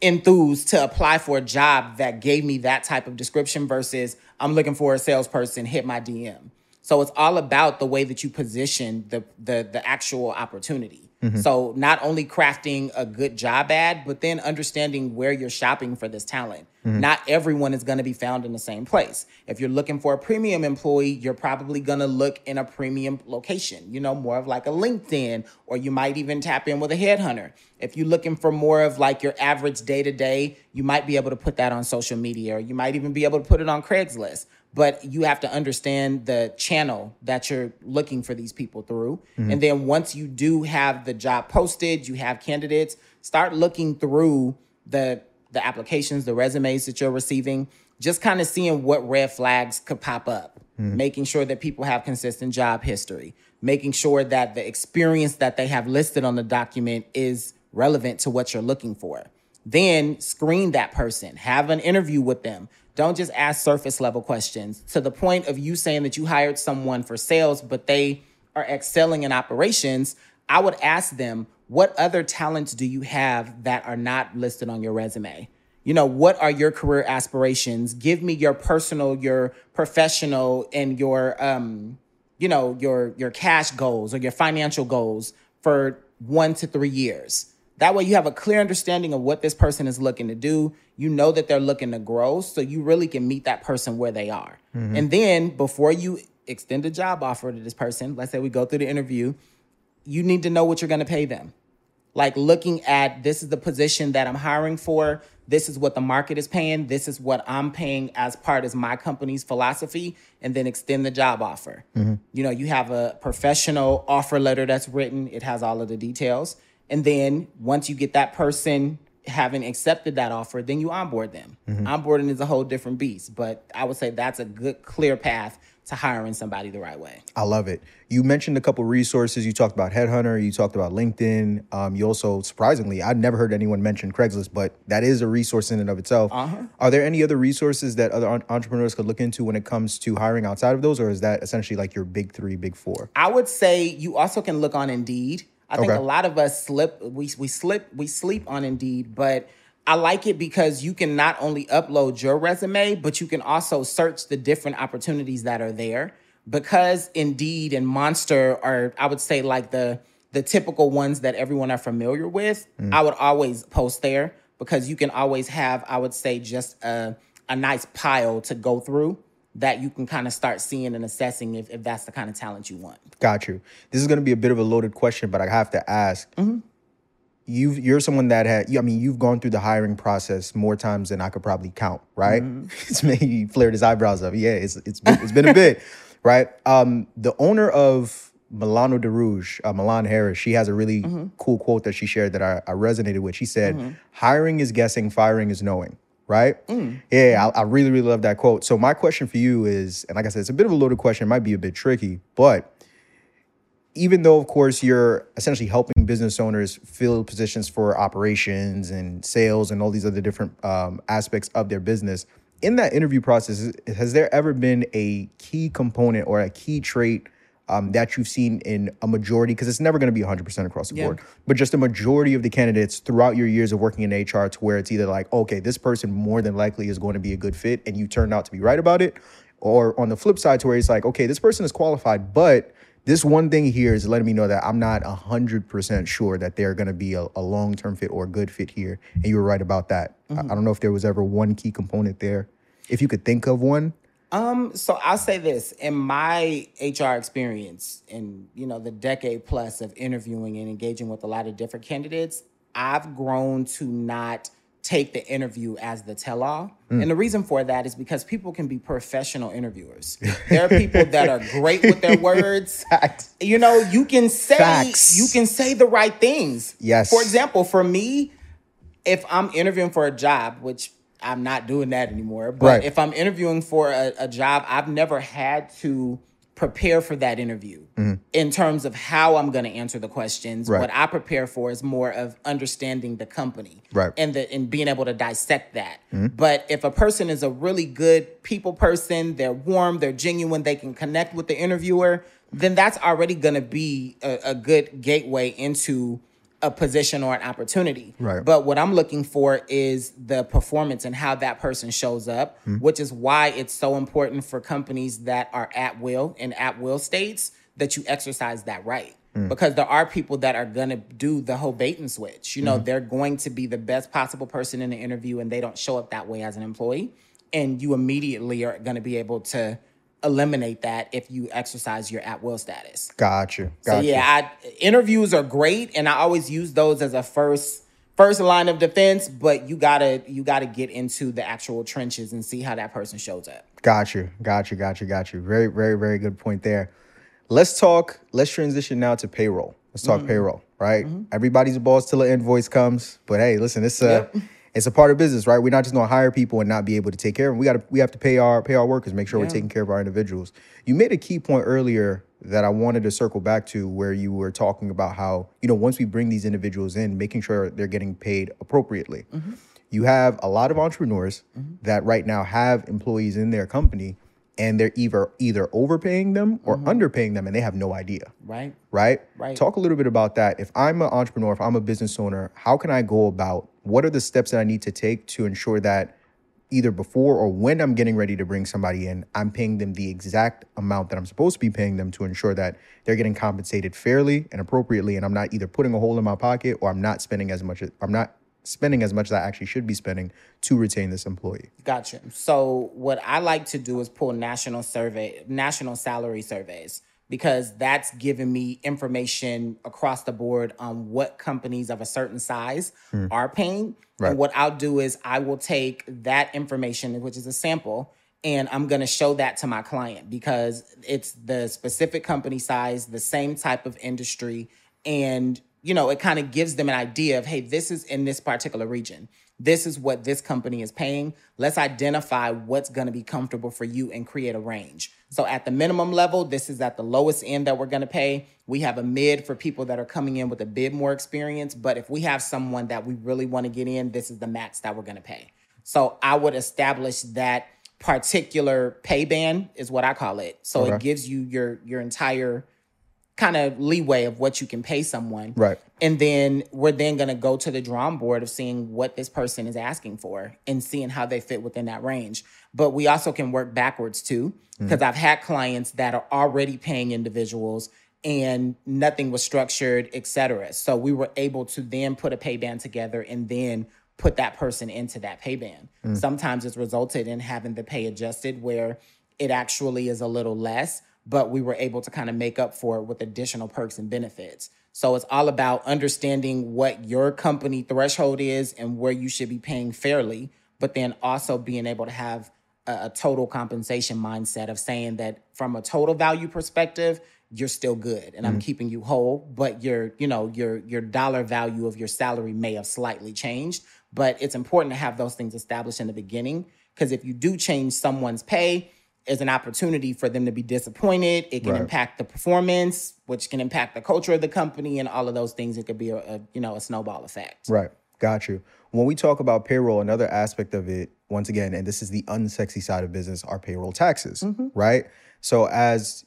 enthused to apply for a job that gave me that type of description versus I'm looking for a salesperson, hit my DM. So it's all about the way that you position the the the actual opportunity. Mm-hmm. So not only crafting a good job ad, but then understanding where you're shopping for this talent. Mm-hmm. Not everyone is going to be found in the same place. If you're looking for a premium employee, you're probably going to look in a premium location, you know, more of like a LinkedIn, or you might even tap in with a headhunter. If you're looking for more of like your average day to day, you might be able to put that on social media, or you might even be able to put it on Craigslist but you have to understand the channel that you're looking for these people through. And then once you do have the job posted, you have candidates, start looking through the the applications, the resumes that you're receiving, just kind of seeing what red flags could pop up, hmm. making sure that people have consistent job history, making sure that the experience that they have listed on the document is relevant to what you're looking for. Then screen that person, have an interview with them. Don't just ask surface level questions to the point of you saying that you hired someone for sales, but they are excelling in operations. I would ask them, what other talents do you have that are not listed on your resume? You know, what are your career aspirations? Give me your personal, your professional, and your um, you know, your your cash goals or your financial goals for one to three years. That way you have a clear understanding of what this person is looking to do. You know that they're looking to grow, so you really can meet that person where they are. Mm-hmm. And then before you extend a job offer to this person, let's say we go through the interview, you need to know what you're going to pay them. Like looking at this is the position that I'm hiring for, this is what the market is paying, this is what I'm paying as part of my company's philosophy, and then extend the job offer. Mm-hmm. You know, you have a professional offer letter that's written, it has all of the details. And then once you get that person having accepted that offer, then you onboard them. Onboarding is a whole different beast, but I would say that's a good, clear path to hiring somebody the right way. I love it. You mentioned a couple resources. You talked about Headhunter. You talked about LinkedIn. Um, you also, surprisingly, I'd never heard anyone mention Craigslist, but that is a resource in and of itself. Are there any other resources that other entrepreneurs could look into when it comes to hiring outside of those, or is that essentially like your big three, big four? I would say you also can look on Indeed. I think Okay. a lot of us slip we we slip we sleep on Indeed, but I like it because you can not only upload your resume, but you can also search the different opportunities that are there. Because Indeed and Monster are, I would say, like the the typical ones that everyone are familiar with. Mm. I would always post there because you can always have, I would say, just a a nice pile to go through that you can kind of start seeing and assessing if, if that's the kind of talent you want. Got you. This is going to be a bit of a loaded question, but I have to ask. you you're someone that had I mean you've gone through the hiring process more times than I could probably count, right? It's made he flared his eyebrows up. Yeah, it's it's been, it's been a bit, right? Um, the owner of Milano Di Rouge, uh, Milan Harris, she has a really cool quote that she shared that I, I resonated with. She said, "Hiring is guessing, firing is knowing." Right? Yeah, I, I really really love that quote. So my question for you is, and like I said, it's a bit of a loaded question, it might be a bit tricky, but even though of course you're essentially helping business owners fill positions for operations and sales and all these other different um, aspects of their business in that interview process has there ever been a key component or a key trait um, that you've seen in a majority because it's never going to be 100% across the Yeah. board but just a majority of the candidates throughout your years of working in hr to where it's either like okay this person more than likely is going to be a good fit and you turned out to be right about it or on the flip side to where it's like okay this person is qualified but this one thing here is letting me know that I'm not 100% sure that they're going to be a, a long term fit or a good fit here. And you were right about that. I, I don't know if there was ever one key component there. If you could think of one. Um, so I'll say this in my HR experience in you know the decade plus of interviewing and engaging with a lot of different candidates, I've grown to not take the interview as the tell-all. Mm. And the reason for that is because people can be professional interviewers. There are people that are great with their words. Facts. You know, you can say Facts. you can say the right things. Yes. For example, for me, if I'm interviewing for a job, which I'm not doing that anymore, but Right. if I'm interviewing for a, a job, I've never had to prepare for that interview in terms of how I'm going to answer the questions. Mm-hmm. Right. What I prepare for is more of understanding the company Right. Mm-hmm. and the and being able to dissect that. But if a person is a really good people person, they're warm, they're genuine, they can connect with the interviewer, then that's already going to be a, a good gateway into a position or an opportunity. Right. But what I'm looking for is the performance and how that person shows up, hmm. which is why it's so important for companies that are at will in at will states that you exercise that right. Hmm. Because there are people that are gonna do the whole bait and switch. You know, hmm. they're going to be the best possible person in the interview and they don't show up that way as an employee. And you immediately are gonna be able to eliminate that if you exercise your at will status. Gotcha. So Gotcha. yeah, I, interviews are great, and I always use those as a first first line of defense. But you gotta you gotta get into the actual trenches and see how that person shows up. Got you. Got you. Got you. Got you. Very, very, very good point there. Let's talk. Let's transition now to payroll. Let's Mm-hmm. talk payroll. Right. Everybody's a boss till an invoice comes. But hey, listen, it's a Yep. It's a part of business, right? We're not just gonna hire people and not be able to take care of them. We got to we have to pay our pay our workers, make sure we're taking care of our individuals. You made a key point earlier that I wanted to circle back to, where you were talking about how you know once we bring these individuals in, making sure they're getting paid appropriately. Mm-hmm. You have a lot of entrepreneurs mm-hmm. that right now have employees in their company, and they're either either overpaying them or mm-hmm. underpaying them, and they have no idea Right. right? Right. Talk a little bit about that. If I'm an entrepreneur, if I'm a business owner, how can I go about what are the steps that I need to take to ensure that either before or when I'm getting ready to bring somebody in, I'm paying them the exact amount that I'm supposed to be paying them to ensure that they're getting compensated fairly and appropriately and I'm not either putting a hole in my pocket or I'm not spending as much I'm not spending as much as I actually should be spending to retain this employee. Gotcha. So what I like to do is pull national survey, national salary surveys, because that's giving me information across the board on what companies of a certain size hmm. are paying. Right. And what I'll do is I will take that information, which is a sample, and I'm going to show that to my client because it's the specific company size, the same type of industry, and you know, it kind of gives them an idea of, hey, this is in this particular region. This is what this company is paying. Let's identify what's going to be comfortable for you and create a range. So at the minimum level, this is at the lowest end that we're going to pay. We have a mid for people that are coming in with a bit more experience, but if we have someone that we really want to get in, this is the max that we're going to pay. So I would establish that particular pay band is what I call it. So Okay. it gives you your your entire kind of leeway of what you can pay someone. Right. And then we're then going to go to the drawing board of seeing what this person is asking for and seeing how they fit within that range. But we also can work backwards too, mm-hmm. because I've had clients that are already paying individuals and nothing was structured, et cetera. So we were able to then put a pay band together and then put that person into that pay band. Mm. Sometimes it's resulted in having the pay adjusted where it actually is a little less, but we were able to kind of make up for it with additional perks and benefits. So it's all about understanding what your company threshold is and where you should be paying fairly, but then also being able to have a, a total compensation mindset of saying that from a total value perspective, you're still good and I'm mm. keeping you whole, but your, you know, your your dollar value of your salary may have slightly changed. But it's important to have those things established in the beginning. Because if you do change someone's pay, is an opportunity for them to be disappointed. It can Right. impact the performance, which can impact the culture of the company, and all of those things. It could be a, a you know a snowball effect. Right. Got you. When we talk about payroll, another aspect of it, once again, and this is the unsexy side of business, are payroll taxes, mm-hmm. right? So, as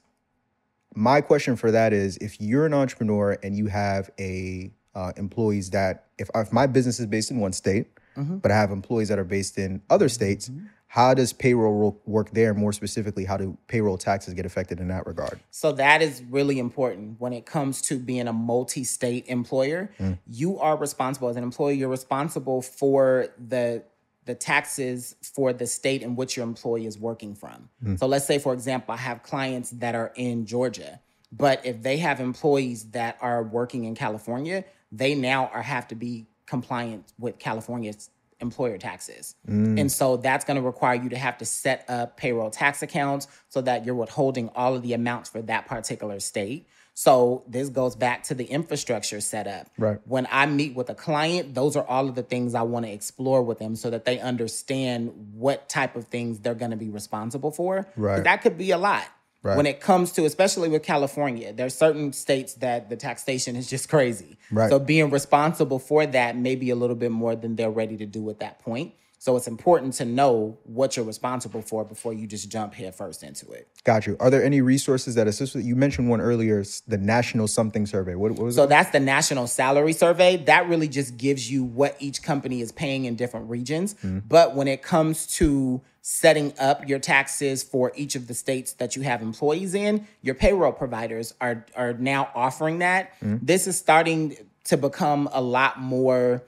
my question for that is, if you're an entrepreneur and you have a uh, employees that, if, if my business is based in one state, mm-hmm. but I have employees that are based in other states, mm-hmm. How does payroll work there? More specifically, how do payroll taxes get affected in that regard? So that is really important when it comes to being a multi-state employer. Mm. You are responsible as an employer. You're responsible for the the taxes for the state in which your employee is working from. Mm. So let's say, for example, I have clients that are in Georgia, but if they have employees that are working in California, they now are have to be compliant with California's employer taxes. Mm. And so that's going to require you to have to set up payroll tax accounts so that you're withholding all of the amounts for that particular state. So this goes back to the infrastructure setup. Right. When I meet with a client, those are all of the things I want to explore with them so that they understand what type of things they're going to be responsible for. Right. That could be a lot. Right. When it comes to, especially with California, there's certain states that the taxation is just crazy. Right. So being responsible for that may be a little bit more than they're ready to do at that point. So it's important to know what you're responsible for before you just jump headfirst into it. Got you. Are there any resources that assist with? You mentioned one earlier, the National Something Survey. What, what was So it? that's the national salary survey. That really just gives you what each company is paying in different regions. Mm-hmm. But when it comes to setting up your taxes for each of the states that you have employees in, your payroll providers are are now offering that. Mm-hmm. This is starting to become a lot more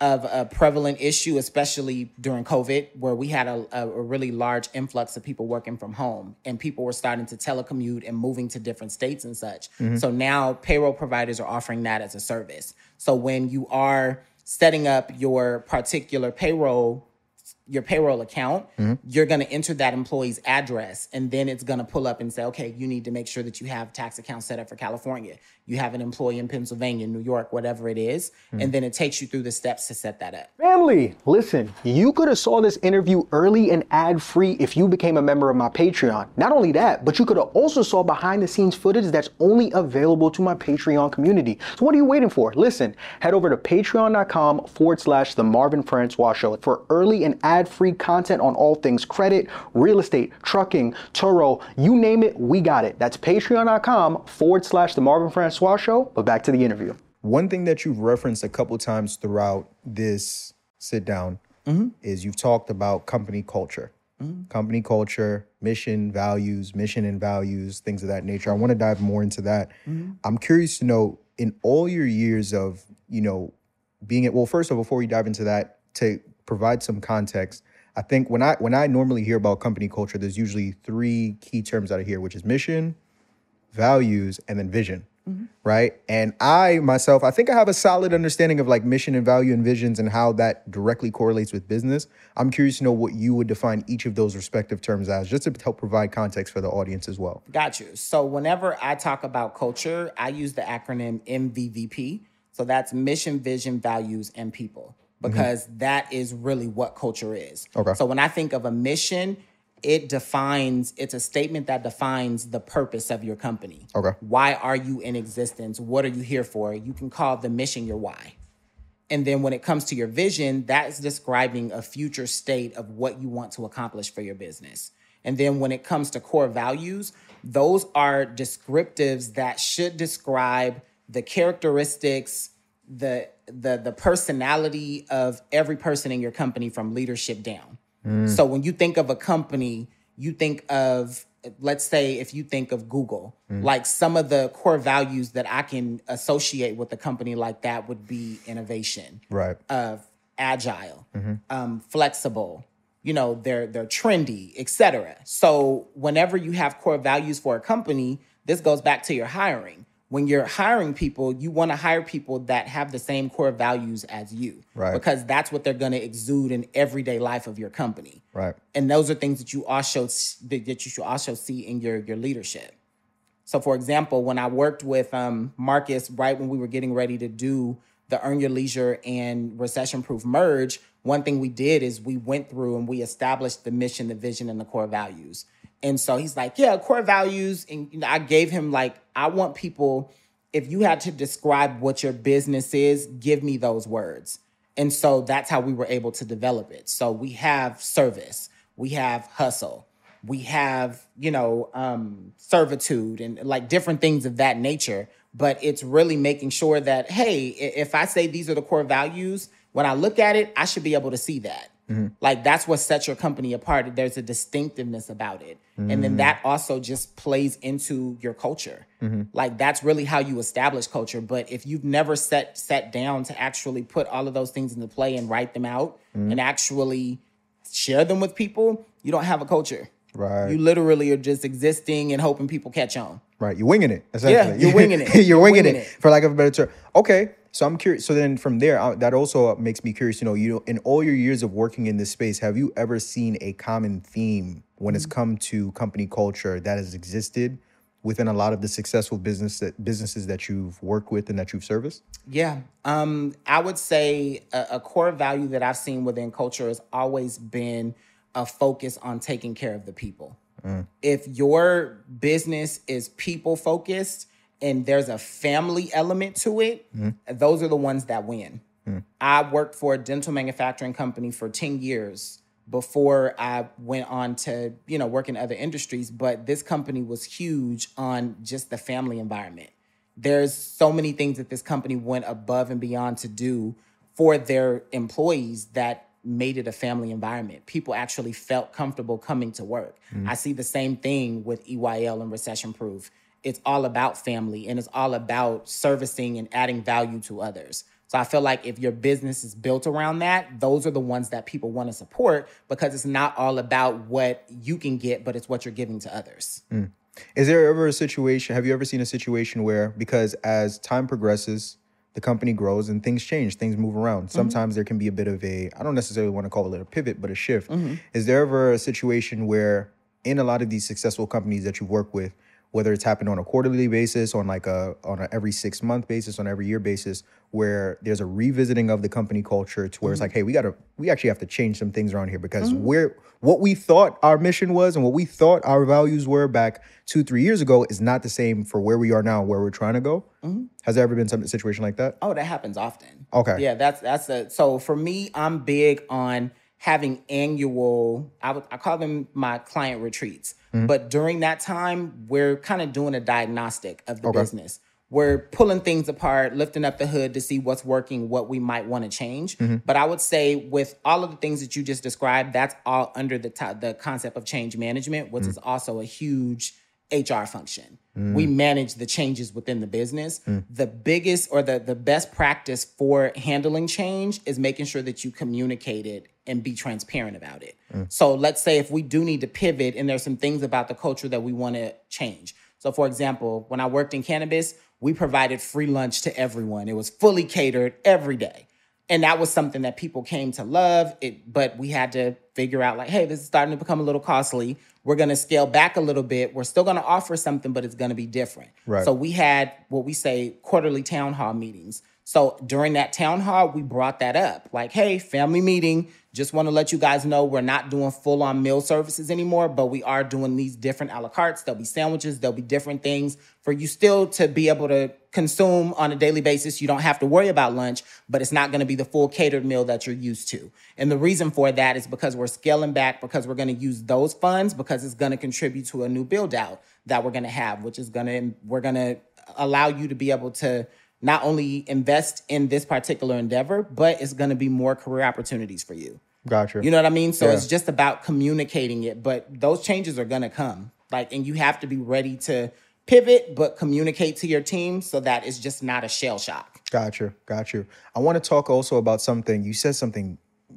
of a prevalent issue, especially during COVID, where we had a, a, a really large influx of people working from home and people were starting to telecommute and moving to different states and such. Mm-hmm. So now payroll providers are offering that as a service. So when you are setting up your particular payroll your payroll account, you're going to enter that employee's address and then it's going to pull up and say, okay, you need to make sure that you have tax accounts set up for California. You have an employee in Pennsylvania, New York, whatever it is. And then it takes you through the steps to set that up. Family, listen, you could have saw this interview early and ad-free if you became a member of my Patreon. Not only that, but you could have also saw behind the scenes footage that's only available to my Patreon community. So what are you waiting for? Listen, head over to patreon.com forward slash the Marvin Francois Show for early and ad-free content on all things credit, real estate, trucking, Turo, you name it, we got it. That's patreon.com forward slash the Marvin Francois Show. But back to the interview. One thing that you've referenced a couple times throughout this sit down mm-hmm. is you've talked about company culture. Mm-hmm. Company culture, mission, values, mission and values, things of that nature. I want to dive more into that. Mm-hmm. I'm curious to know in all your years of, you know, being at well, first of all, before we dive into that, to provide some context, I think when I when I normally hear about company culture, there's usually three key terms out of here, which is mission, values, and then vision. Mm-hmm. Right. And I myself, I think I have a solid understanding of like mission and value and visions and how that directly correlates with business. I'm curious to know what you would define each of those respective terms as, just to help provide context for the audience as well. Got you. So whenever I talk about culture, I use the acronym MVVP. So that's mission, vision, values, and people, Mm-hmm. because that is really what culture is. Okay. So when I think of a mission, it defines, it's a statement that defines the purpose of your company. Okay. Why are you in existence? What are you here for? You can call the mission your why. And then when it comes to your vision, that is describing a future state of what you want to accomplish for your business. And then when it comes to core values, those are descriptives that should describe the characteristics, the the the personality of every person in your company from leadership down. Mm. So when you think of a company, you think of let's say if you think of Google, mm. like some of the core values that I can associate with a company like that would be innovation, Right. of agile, mm-hmm. um, flexible. You know, they're they're trendy, etc. So whenever you have core values for a company, this goes back to your hiring. When you're hiring people, you want to hire people that have the same core values as you. Right. Because that's what they're going to exude in everyday life of your company. Right. And those are things that you also that you should also see in your your leadership. So, for example, when I worked with um, Marcus, right when we were getting ready to do the Earn Your Leisure and Recession Proof merge, one thing we did is we went through and we established the mission, the vision, and the core values. And so he's like, yeah, core values. And you know, I gave him like, I want people, if you had to describe what your business is, give me those words. And so that's how we were able to develop it. So we have service, we have hustle, we have, you know, um, servitude and like different things of that nature. But it's really making sure that, hey, if I say these are the core values, when I look at it, I should be able to see that. Mm-hmm. Like that's what sets your company apart. There's a distinctiveness about it. Mm-hmm. And then that also just plays into your culture. Mm-hmm. Like that's really how you establish culture. But if you've never set sat down to actually put all of those things into play and write them out and actually share them with people, you don't have a culture. Right. You literally are just existing and hoping people catch on. Right. You're winging it. Essentially. Yeah, you're winging it. you're, You're winging, winging it, it. for lack of a better term. Okay. So I'm curious. So then from there, uh, that also makes me curious. You know, you know, in all your years of working in this space, have you ever seen a common theme when it's come to company culture that has existed within a lot of the successful business that businesses that you've worked with and that you've serviced? Yeah. Um, I would say a, a core value that I've seen within culture has always been a focus on taking care of the people. If your business is people focused and there's a family element to it, mm-hmm. those are the ones that win. Mm. I worked for a dental manufacturing company for 10 years before I went on to, you know, work in other industries, but this company was huge on just the family environment. There's so many things that this company went above and beyond to do for their employees that made it a family environment. People actually felt comfortable coming to work. Mm. I see the same thing with EYL and Recession Proof. It's all about family and it's all about servicing and adding value to others. So I feel like if your business is built around that, those are the ones that people want to support because it's not all about what you can get, but it's what you're giving to others. Mm. Is there ever a situation? Have you ever seen a situation where, because as time progresses, the company grows and things change, things move around. Mm-hmm. Sometimes there can be a bit of a, I don't necessarily want to call it a pivot, but a shift. Mm-hmm. Is there ever a situation where, in a lot of these successful companies that you work with, whether it's happened on a quarterly basis, on like a on a every six month basis, on every year basis, where there's a revisiting of the company culture to where it's mm-hmm. like, hey, we gotta, we actually have to change some things around here because mm-hmm. we're what we thought our mission was and what we thought our values were back two, three years ago is not the same for where we are now, where we're trying to go. Mm-hmm. Has there ever been some situation like that? Oh, that happens often. Okay. Yeah, that's that's a so for me, I'm big on having annual. I would I call them my client retreats. Mm-hmm. But during that time, we're kind of doing a diagnostic of the Okay. business. We're pulling things apart, lifting up the hood to see what's working, what we might want to change. Mm-hmm. But I would say, with all of the things that you just described, that's all under the top, the concept of change management, which mm-hmm. is also a huge HR function. Mm. We manage the changes within the business. Mm. The biggest or the, the best practice for handling change is making sure that you communicate it and be transparent about it. Mm. So let's say if we do need to pivot and there's some things about the culture that we want to change. So for example, when I worked in cannabis, we provided free lunch to everyone. It was fully catered every day and that was something that people came to love it but we had to figure out like hey this is starting to become a little costly we're going to scale back a little bit we're still going to offer something but it's going to be different Right. so we had what we say quarterly town hall meetings so during that town hall we brought that up like hey family meeting just want to let you guys know we're not doing full on meal services anymore but we are doing these different a la cartes there'll be sandwiches there'll be different things for you still to be able to consume on a daily basis. You don't have to worry about lunch, but it's not going to be the full catered meal that you're used to. And the reason for that is because we're scaling back because we're going to use those funds because it's going to contribute to a new build out that we're going to have, which is going to we're going to allow you to be able to not only invest in this particular endeavor, but it's going to be more career opportunities for you. Gotcha. You know what I mean? So Yeah. it's just about communicating it, but those changes are gonna come. Like, and you have to be ready to pivot, but communicate to your team so that it's just not a shell shock. Gotcha. Gotcha. I want to talk also about something. You said something.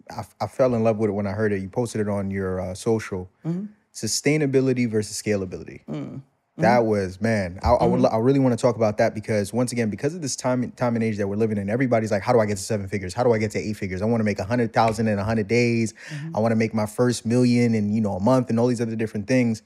I, I fell in love with it when I heard it. You posted it on your uh, social. Sustainability versus scalability. That mm-hmm. was man. I, I would. Mm-hmm. I really want to talk about that because once again, because of this time, time and age that we're living in, everybody's like, "How do I get to seven figures? How do I get to eight figures? I want to make a hundred thousand in a hundred days. Mm-hmm. I want to make my first million in you know a month, and all these other different things."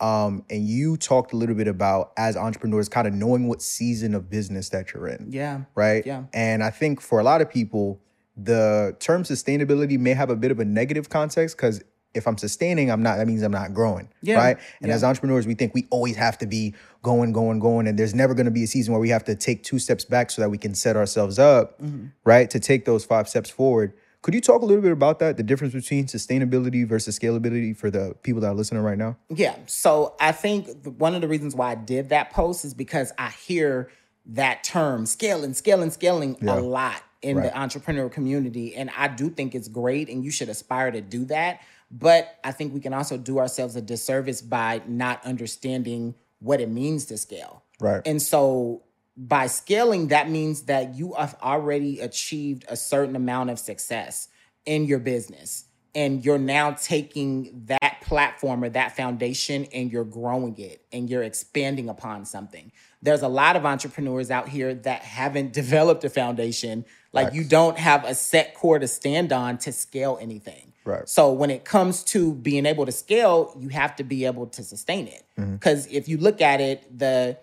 Um, and you talked a little bit about as entrepreneurs, kind of knowing what season of business that you're in. Yeah. Right. Yeah. And I think for a lot of people, the term sustainability may have a bit of a negative context because if I'm sustaining, I'm not, that means I'm not growing. Yeah. Right. And Yeah. as entrepreneurs, we think we always have to be going, going, going. And there's never going to be a season where we have to take two steps back so that we can set ourselves up, Mm-hmm. right, to take those five steps forward. Could you talk a little bit about that? The difference between sustainability versus scalability for the people that are listening right now? Yeah. So I think one of the reasons why I did that post is because I hear that term scaling, scaling, scaling Yeah. a lot in Right. the entrepreneurial community. And I do think it's great and you should aspire to do that. But I think we can also do ourselves a disservice by not understanding what it means to scale. Right. And so by scaling, that means that you have already achieved a certain amount of success in your business. And you're now taking that platform or that foundation and you're growing it and you're expanding upon something. There's a lot of entrepreneurs out here that haven't developed a foundation. Like you don't have a set core to stand on to scale anything. Right. So when it comes to being able to scale, you have to be able to sustain it. Mm-hmm. Because if you look at it, the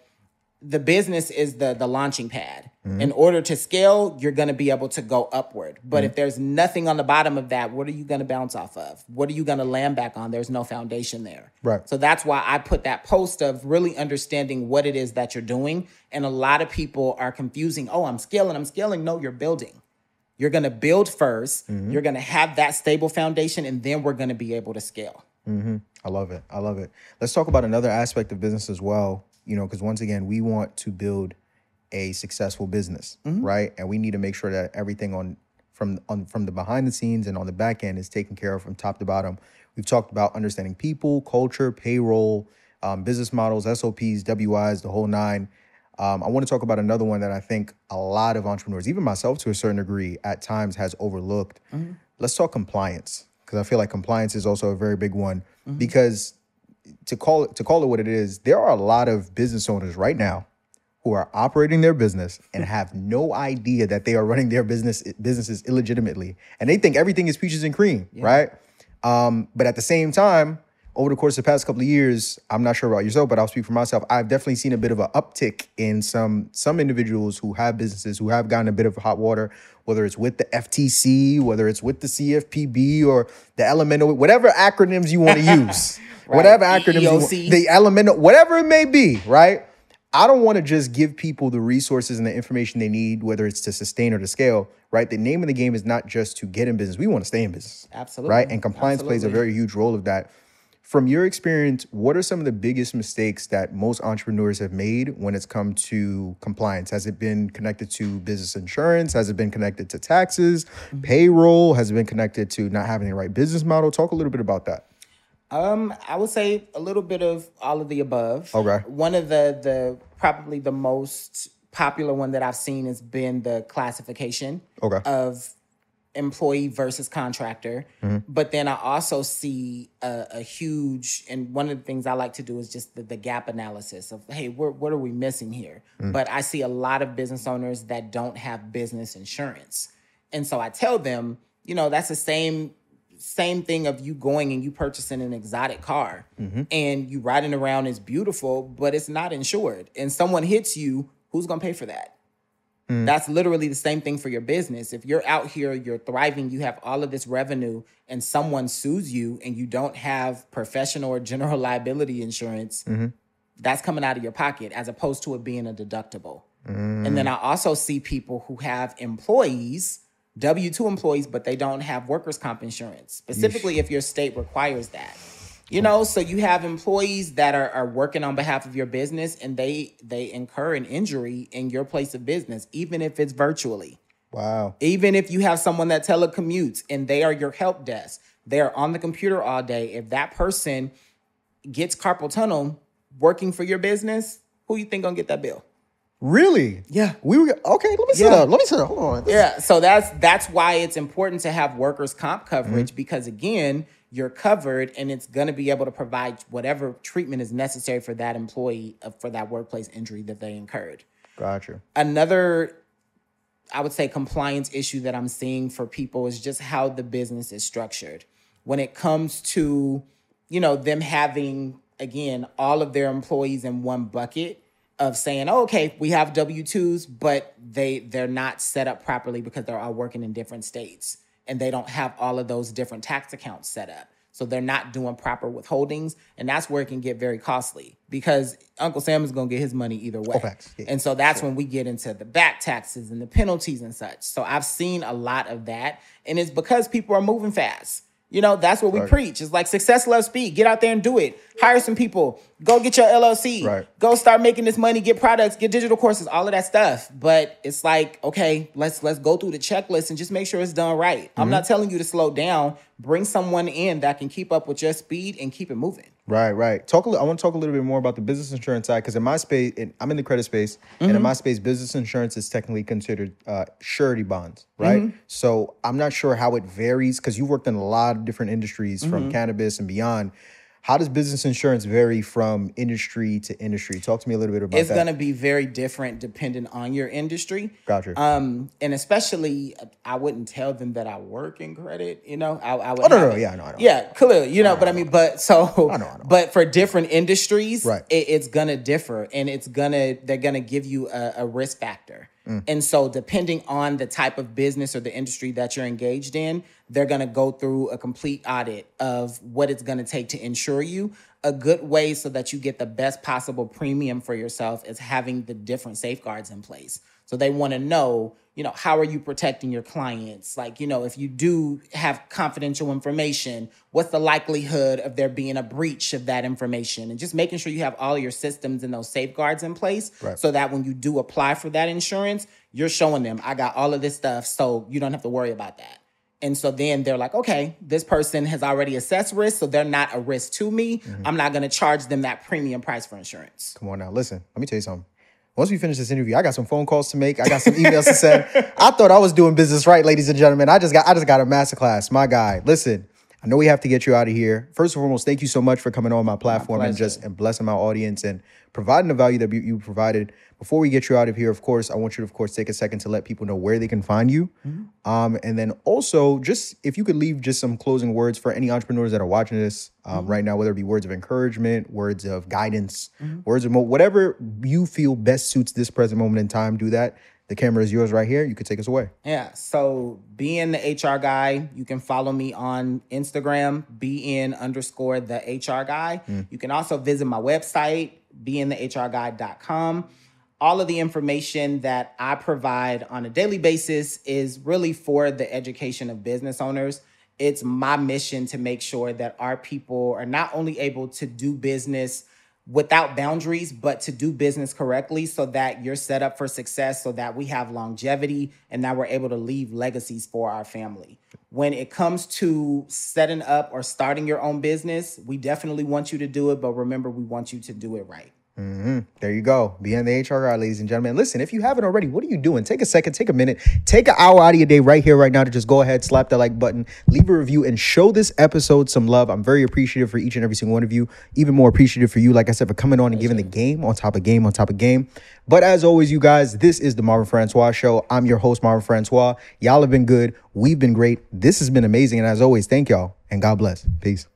the business is the the launching pad. Mm-hmm. In order to scale, you're going to be able to go upward. But mm-hmm. if there's nothing on the bottom of that, what are you going to bounce off of? What are you going to land back on? There's no foundation there. Right. So that's why I put that post of really understanding what it is that you're doing. And a lot of people are confusing, "Oh, I'm scaling, I'm scaling." No, you're building. You're going to build 1st mm-hmm. You're going to have that stable foundation and then we're going to be able to scale. Mm-hmm. I love it. I love it. Let's talk about another aspect of business as well. You know, because once again, we want to build a successful business, mm-hmm. right? And we need to make sure that everything on from on from the behind the scenes and on the back end is taken care of from top to bottom. We've talked about understanding people, culture, payroll, um, business models, SOPs, WIs, the whole nine. Um, I want to talk about another one that I think a lot of entrepreneurs, even myself to a certain degree, at times has overlooked. Let's talk compliance because I feel like compliance is also a very big one. Because to call it to call it what it is, there are a lot of business owners right now who are operating their business and have no idea that they are running their business businesses illegitimately, and they think everything is peaches and cream, right? Um, but at the same time, over the course of the past couple of years, I'm not sure about yourself, but I'll speak for myself. I've definitely seen a bit of an uptick in some some individuals who have businesses who have gotten a bit of hot water, whether it's with the FTC, whether it's with the CFPB or the Elemental, whatever acronyms you want to use, whatever acronyms you want, the Elemental, whatever it may be, right? I don't want to just give people the resources and the information they need, whether it's to sustain or to scale, right? The name of the game is not just to get in business. We want to stay in business. Absolutely. Right. And compliance plays a very huge role of that. From your experience, what are some of the biggest mistakes that most entrepreneurs have made when it's come to compliance? Has it been connected to business insurance? Has it been connected to taxes, Mm-hmm. payroll? Has it been connected to not having the right business model? Talk a little bit about that. Um, I would say a little bit of all of the above. Okay. One of the the probably the most popular one that I've seen has been the classification Okay. of employee versus contractor. Mm-hmm. But then I also see a, a huge, and one of the things I like to do is just the, the gap analysis of, hey, what are we missing here? Mm. But I see a lot of business owners that don't have business insurance. And so I tell them, you know, that's the same same thing of you going and you purchasing an exotic car mm-hmm. and you riding around is beautiful, but it's not insured. And someone hits you, who's gonna pay for that? Mm. That's literally the same thing for your business. If you're out here, you're thriving, you have all of this revenue, and someone sues you and you don't have professional or general liability insurance, mm-hmm. that's coming out of your pocket as opposed to it being a deductible. And then mm. I also see people who have employees, W 2 employees, but they don't have workers' comp insurance, specifically if your state requires that. You know, so you have employees that are, are working on behalf of your business and they they incur an injury in your place of business, even if it's virtually. Wow. Even if you have someone that telecommutes and they are your help desk, they're on the computer all day. If that person gets carpal tunnel working for your business, who you think gonna get that bill? Really? Yeah. We were okay. Let me sit Yeah. up. Let me sit up. Hold on. Yeah, so that's that's why it's important to have workers' comp coverage Mm-hmm. because again, you're covered and it's going to be able to provide whatever treatment is necessary for that employee uh, for that workplace injury that they incurred. Gotcha. Another I would say compliance issue that I'm seeing for people is just how the business is structured. When it comes to, you know, them having again all of their employees in one bucket of saying, oh, okay, we have W-2s, but they they're not set up properly because they're all working in different states and they don't have all of those different tax accounts set up. So they're not doing proper withholdings, and that's where it can get very costly because Uncle Sam is going to get his money either way. Oh, facts. Yeah. And so that's when we get into the back taxes and the penalties and such. So I've seen a lot of that. And it's because people are moving fast. You know, that's what we preach. It's like success loves speed. Get out there and do it. Hire some people. Go get your LLC. Right. Go start making this money, get products, get digital courses, all of that stuff. But it's like, okay, let's let's go through the checklist and just make sure it's done right. I'm mm-hmm. not telling you to slow down. Bring someone in that can keep up with your speed and keep it moving. Right, right. Talk. A I want to talk a little bit more about the business insurance side because in my space, in, I'm in the credit space, and in mm-hmm. my space, business insurance is technically considered uh, surety bonds, right? Mm-hmm. So I'm not sure how it varies because you've worked in a lot of different industries from mm-hmm. cannabis and beyond. How does business insurance vary from industry to industry? Talk to me a little bit about It's that. going to be very different depending on your industry. Gotcha. Um, and especially, I wouldn't tell them that I work in credit. You know, I, I would. Oh, no, no, no, yeah, I know, I know. Yeah, clearly, you know, but I mean, but so, I know, I know. but for different industries, Right. it, it's gonna differ, and it's gonna they're gonna give you a, a risk factor. Mm. And so, depending on the type of business or the industry that you're engaged in, they're going to go through a complete audit of what it's going to take to insure you. A good way so that you get the best possible premium for yourself is having the different safeguards in place. So they want to know, you know, how are you protecting your clients? Like, you know, if you do have confidential information, what's the likelihood of there being a breach of that information? And just making sure you have all your systems and those safeguards in place Right. so that when you do apply for that insurance, you're showing them, I got all of this stuff, so you don't have to worry about that. And so then they're like, okay, this person has already assessed risk, so they're not a risk to me. Mm-hmm. I'm not going to charge them that premium price for insurance. Come on now, listen. Let me tell you something. Once we finish this interview, I got some phone calls to make. I got some emails to send. I thought I was doing business right, ladies and gentlemen. I just got I just got a masterclass. My guy, listen. I know we have to get you out of here. First and foremost, thank you so much for coming on my platform and just and blessing my audience and providing the value that you, provided. Before we get you out of here, of course, I want you to, of course, take a second to let people know where they can find you. Um, and then also, just if you could leave just some closing words for any entrepreneurs that are watching this um, right now, whether it be words of encouragement, words of guidance, words of mo- whatever you feel best suits this present moment in time, do that. The camera is yours right here. You could take us away. Yeah. So BN the HR guy, you can follow me on Instagram, bn underscore the HR guy. Hmm. You can also visit my website, bnthehrguy.com. All of the information that I provide on a daily basis is really for the education of business owners. It's my mission to make sure that our people are not only able to do business without boundaries, but to do business correctly so that you're set up for success, so that we have longevity and that we're able to leave legacies for our family. When it comes to setting up or starting your own business, we definitely want you to do it, but remember, we want you to do it right. Mm-hmm. There you go. BN the HR guy, ladies and gentlemen. Listen, if you haven't already, what are you doing? Take a second, take a minute, take an hour out of your day right here, right now to just go ahead, slap that like button, leave a review, and show this episode some love. I'm very appreciative for each and every single one of you. Even more appreciative for you, like I said, for coming on and giving the game on top of game on top of game. But as always, you guys, this is the Marvin Francois Show. I'm your host, Marvin Francois. Y'all have been good. We've been great. This has been amazing. And as always, thank y'all and God bless. Peace.